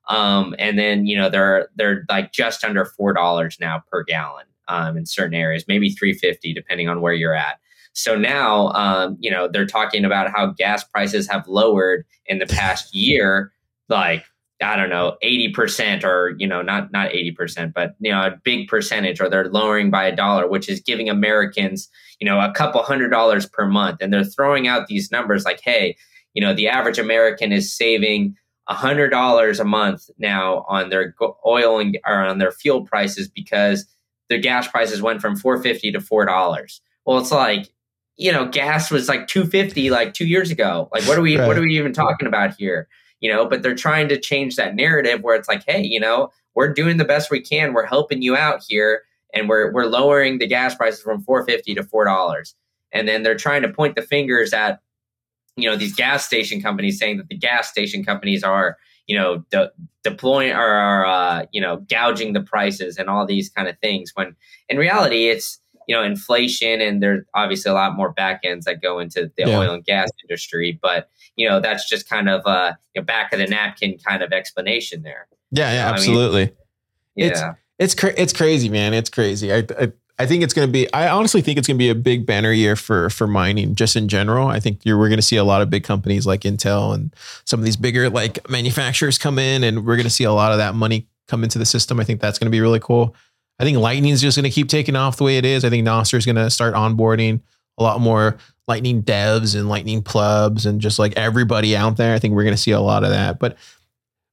um, and then you know they're they're like just under four dollars now per gallon um, in certain areas, maybe three fifty depending on where you're at. So now, um, you know, they're talking about how gas prices have lowered in the past year, like I don't know, eighty percent, or you know, not not eighty percent, but you know, a big percentage, or they're lowering by a dollar, which is giving Americans, you know, a couple hundred dollars per month, and they're throwing out these numbers like, hey, you know, the average American is saving hundred dollars a month now on their oil and or on their fuel prices because their gas prices went from four fifty to four dollars. Well, it's like you know, gas was like two fifty like two years ago. Like, what are we Right. what are we even talking about here? You know, but they're trying to change that narrative where it's like, hey, you know, we're doing the best we can. We're helping you out here, and we're we're lowering the gas prices from four fifty to four dollars. And then they're trying to point the fingers at you know these gas station companies saying that the gas station companies are you know de- deploying or are uh, you know gouging the prices and all these kind of things when in reality it's you know inflation and there's obviously a lot more back ends that go into the Yeah. oil and gas industry but you know that's just kind of a you know, back of the napkin kind of explanation there Yeah, yeah, I mean, absolutely. yeah It's- It's cra- it's crazy, man. It's crazy. I, I I think it's going to be. I honestly think it's going to be a big banner year for for mining, just in general. I think you're, we're going to see a lot of big companies like Intel and some of these bigger like manufacturers come in, and we're going to see a lot of that money come into the system. I think that's going to be really cool. I think Lightning is just going to keep taking off the way it is. I think Nostr is going to start onboarding a lot more Lightning devs and Lightning plebs and just like everybody out there. I think we're going to see a lot of that. But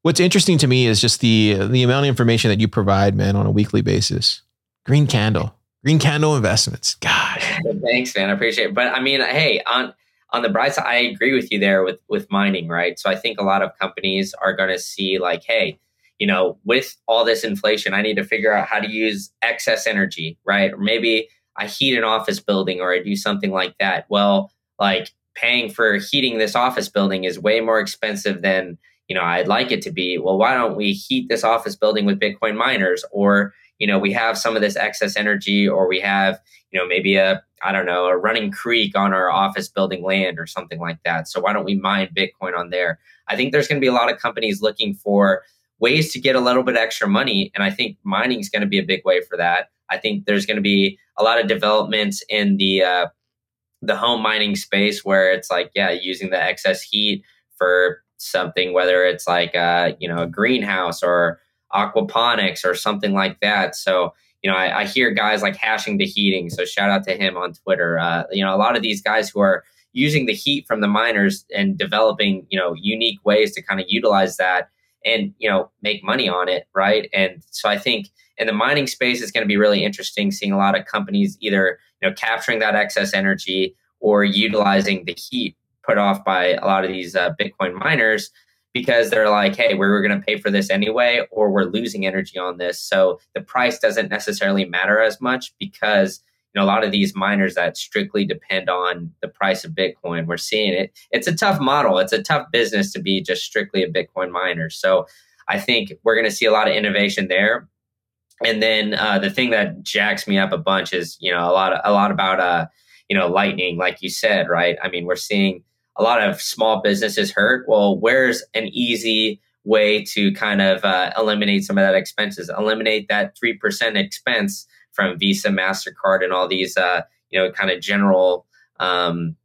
what's interesting to me is just the the amount of information that you provide, man, on a weekly basis. Green Candle, Green Candle Investments. God, Thanks, man. I appreciate it. But I mean, hey, on on the bright side, I agree with you there with with mining, right? So I think a lot of companies are going to see like, hey, you know, with all this inflation, I need to figure out how to use excess energy, right? Or maybe I heat an office building or I do something like that. Well, like paying for heating this office building is way more expensive than you know I'd like it to be. Well, why don't we heat this office building with Bitcoin miners or you know we have some of this excess energy or we have you know maybe a i don't know a running creek on our office building land or something like that so why don't we mine bitcoin on there i think there's going to be a lot of companies looking for ways to get a little bit extra money and i think mining is going to be a big way for that i think there's going to be a lot of developments in the uh, the home mining space where it's like yeah using the excess heat for something whether it's like uh, you know a greenhouse or aquaponics or something like that so you know, I, I hear guys like hashing the heating. So shout out to him on Twitter. Uh, you know, a lot of these guys who are using the heat from the miners and developing, you know, unique ways to kind of utilize that and, you know, make money on it. Right. And so I think in the mining space, it's going to be really interesting seeing a lot of companies either, you know, capturing that excess energy or utilizing the heat put off by a lot of these uh, Bitcoin miners because they're like, hey, we're going to pay for this anyway, or we're losing energy on this. So the price doesn't necessarily matter as much because you know a lot of these miners that strictly depend on the price of Bitcoin, we're seeing it. It's a tough model. It's a tough business to be just strictly a Bitcoin miner. So I think we're going to see a lot of innovation there. And then uh, the thing that jacks me up a bunch is you know a lot of, a lot about uh you know lightning, like you said, right? I mean, we're seeing a lot of small businesses hurt. Well, where's an easy way to kind of uh, eliminate some of that expenses, eliminate that 3% expense from Visa, MasterCard, and all these, uh, you know, kind of general um,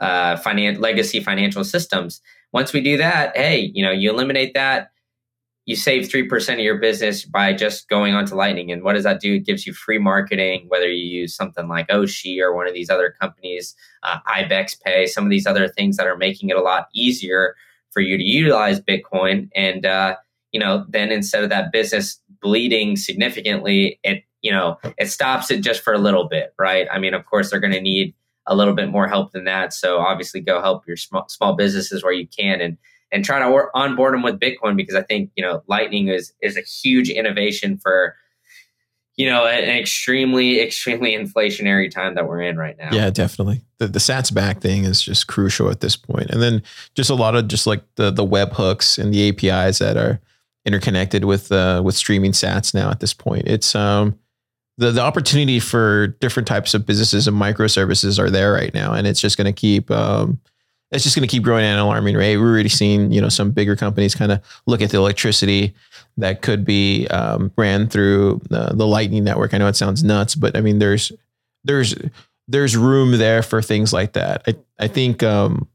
uh, finan- legacy financial systems. Once we do that, hey, you know, you eliminate that, you save 3% of your business by just going onto Lightning. And what does that do? It gives you free marketing, whether you use something like Oshi or one of these other companies, uh, Ibex Pay, some of these other things that are making it a lot easier for you to utilize Bitcoin. And, uh, you know, then instead of that business bleeding significantly, it, you know, it stops it just for a little bit, right? I mean, of course, they're going to need a little bit more help than that. So obviously go help your small, small businesses where you can. And, and try to work, onboard them with Bitcoin because I think you know Lightning is is a huge innovation for you know an extremely extremely inflationary time that we're in right now. Yeah, definitely. The the Sats back thing is just crucial at this. And then just a lot of just like the the web hooks and the APIs that are interconnected with uh with streaming Sats now at this point. It's um the, the opportunity for different types of businesses and microservices are there right now. And it's just going to keep, um, it's just going to keep growing at an alarming rate. We're already seeing, you know, some bigger companies kind of look at the electricity that could be um, ran through the, the Lightning Network. I know it sounds nuts, but I mean, there's there's there's room there for things like that. I I think um,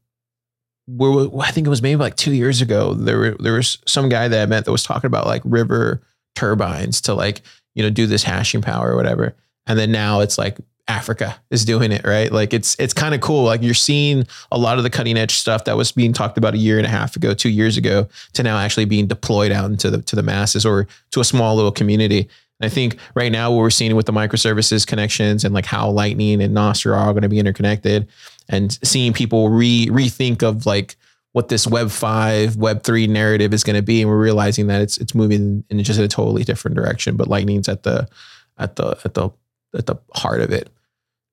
we're, I think it was maybe like two years ago. There were, there was some guy that I met that was talking about like river turbines to like you know do this hashing power or whatever. And then now it's like Africa is doing it, right? Like it's it's kind of cool. Like you're seeing a lot of the cutting edge stuff that was being talked about a year and a half ago, two years ago, to now actually being deployed out into the to the masses or to a small little community. And I think right now what we're seeing with the microservices connections and like how Lightning and Nostr are all going to be interconnected, and seeing people re rethink of like what this Web five, Web three narrative is going to be, and we're realizing that it's it's moving in just a totally different direction. But Lightning's at the at the at the at the heart of it.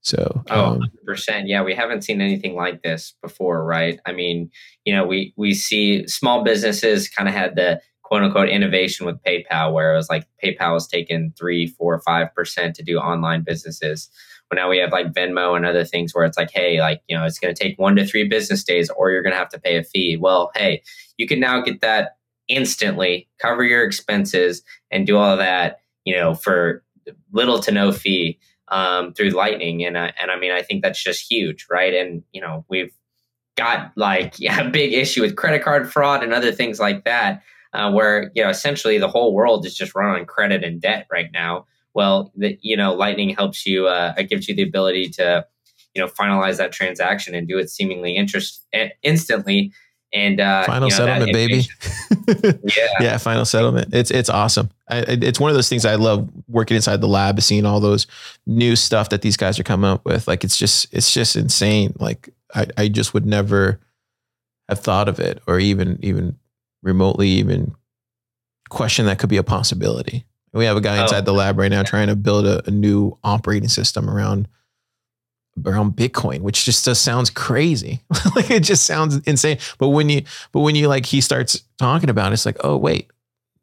So, oh, um, 100%. Yeah, we haven't seen anything like this before, right? I mean, you know, we we see small businesses kind of had the quote unquote innovation with PayPal, where it was like PayPal was taking three, four, five percent to do online businesses. But now we have like Venmo and other things where it's like, hey, like, you know, it's going to take one to three business days or you're going to have to pay a fee. Well, hey, you can now get that instantly, cover your expenses, and do all that, you know, for little to no fee um, through Lightning, and uh, and I mean I think that's just huge, right? And you know we've got like yeah, a big issue with credit card fraud and other things like that, uh, where you know essentially the whole world is just run on credit and debt right now. Well, the, you know Lightning helps you, uh, it gives you the ability to you know finalize that transaction and do it seemingly interest eh, instantly and uh, final you know, settlement, baby. yeah, yeah, final settlement. It's it's awesome. I, it's one of those things I love working inside the lab, seeing all those new stuff that these guys are coming up with. Like it's just it's just insane. Like I I just would never have thought of it or even even remotely even question that could be a possibility. We have a guy inside oh. the lab right now trying to build a, a new operating system around around Bitcoin, which just, just sounds crazy. like it just sounds insane. But when you, but when you like, he starts talking about it, it's like, oh wait,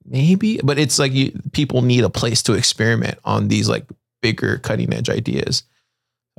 maybe. But it's like you, people need a place to experiment on these like bigger cutting edge ideas.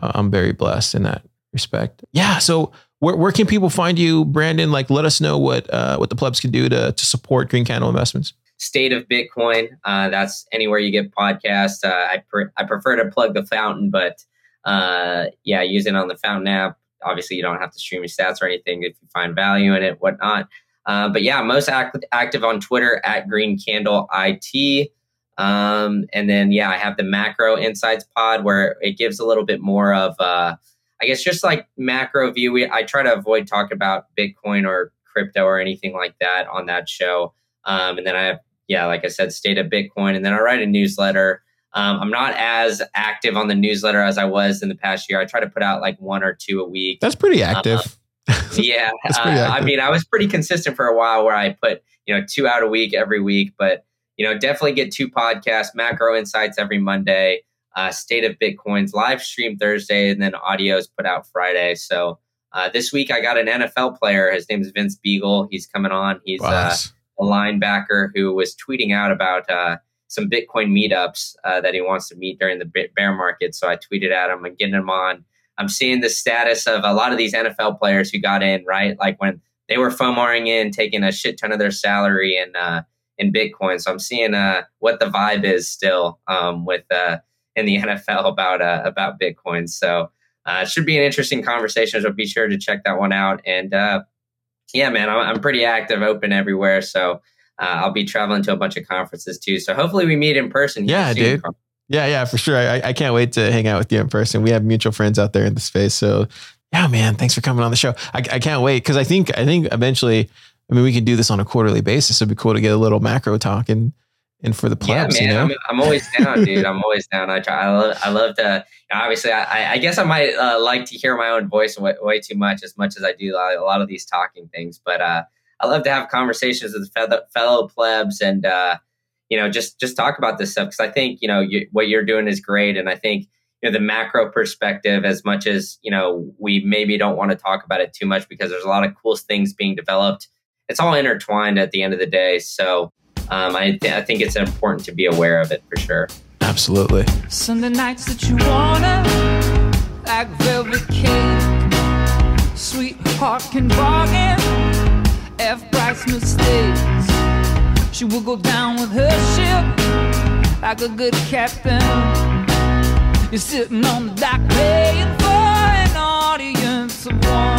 Uh, I'm very blessed in that respect. Yeah. So where, where can people find you, Brandon? Like, let us know what uh, what the plebs can do to to support Green Candle Investments. State of Bitcoin. Uh, that's anywhere you get podcasts. Uh, I I prefer to plug the fountain, but uh, yeah, use it on the Fountain app. Obviously, you don't have to stream your stats or anything if you find value in it, whatnot. Uh, but yeah, most act- active on Twitter at Green Candle IT. Um, and then yeah, I have the Macro Insights Pod where it gives a little bit more of, uh, I guess, just like macro view. We, I try to avoid talking about Bitcoin or crypto or anything like that on that show. Um, and then I have, yeah, like I said, State of Bitcoin, and then I write a newsletter um, I'm not as active on the newsletter as I was in the past year. I try to put out like one or two a week. That's pretty active. Uh, yeah, uh, I mean, I was pretty consistent for a while where I put you know two out a week every week, but you know definitely get two podcasts, macro insights every Monday, uh, state of Bitcoin's live stream Thursday, and then audios put out Friday. So uh, this week I got an NFL player. His name is Vince Biegel He's coming on. He's uh, a linebacker who was tweeting out about uh, some Bitcoin meetups uh, that he wants to meet during the bear market. So I tweeted at him and getting him on. I'm seeing the status of a lot of these NFL players who got in, right? Like when they were FOMOing in, taking a shit ton of their salary in uh, in Bitcoin. So I'm seeing uh, what the vibe is still um, with uh, in the NFL about uh, about Bitcoin. So it should be an interesting conversation. So be sure to check that one out. And yeah, man, I'm, I'm pretty active, open everywhere. So uh, I'll be traveling to a bunch of conferences too. So hopefully we meet in person. Yeah, dude. Yeah, yeah, for sure. I, I can't wait to hang out with you in person. We have mutual friends out there in the space. So yeah, man, thanks for coming on the show. I, I can't wait because I think I think eventually, I mean, we can do this on a quarterly basis. It'd be cool to get a little macro talk and and for the plebs. Yeah, man, you know? I'm, I'm always down, dude. I'm always down. I try. I love. I love to. Obviously, I, I guess I might uh, like to hear my own voice way, way, too much, as much as I do a lot of these talking things. But uh, I love to have conversations with fellow plebs and uh, you know just just talk about this stuff because I think you know you, what you're doing is great, and I think you know the macro perspective as much as you know we maybe don't want to talk about it too much because there's a lot of cool things being developed. It's all intertwined at the end of the day, so um, I, th- I think it's important to be aware of it for sure. Absolutely. Sunday nights that you wanna, like velvet cake, sweetheart can bargain, F price mistakes. She will go down with her ship like a good captain. You're sitting on the dock paying for an audience of one.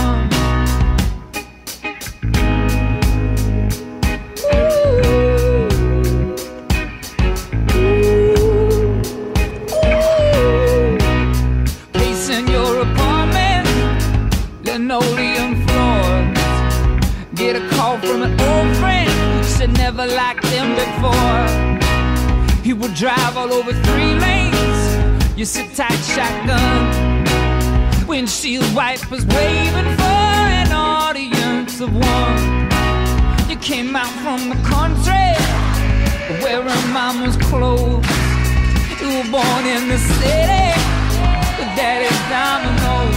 Before. He would drive all over three lanes. You sit tight, shotgun. Windshield wipers waving for an audience of one. You came out from the country, wearing mama's clothes. You were born in the city with daddy's dominoes.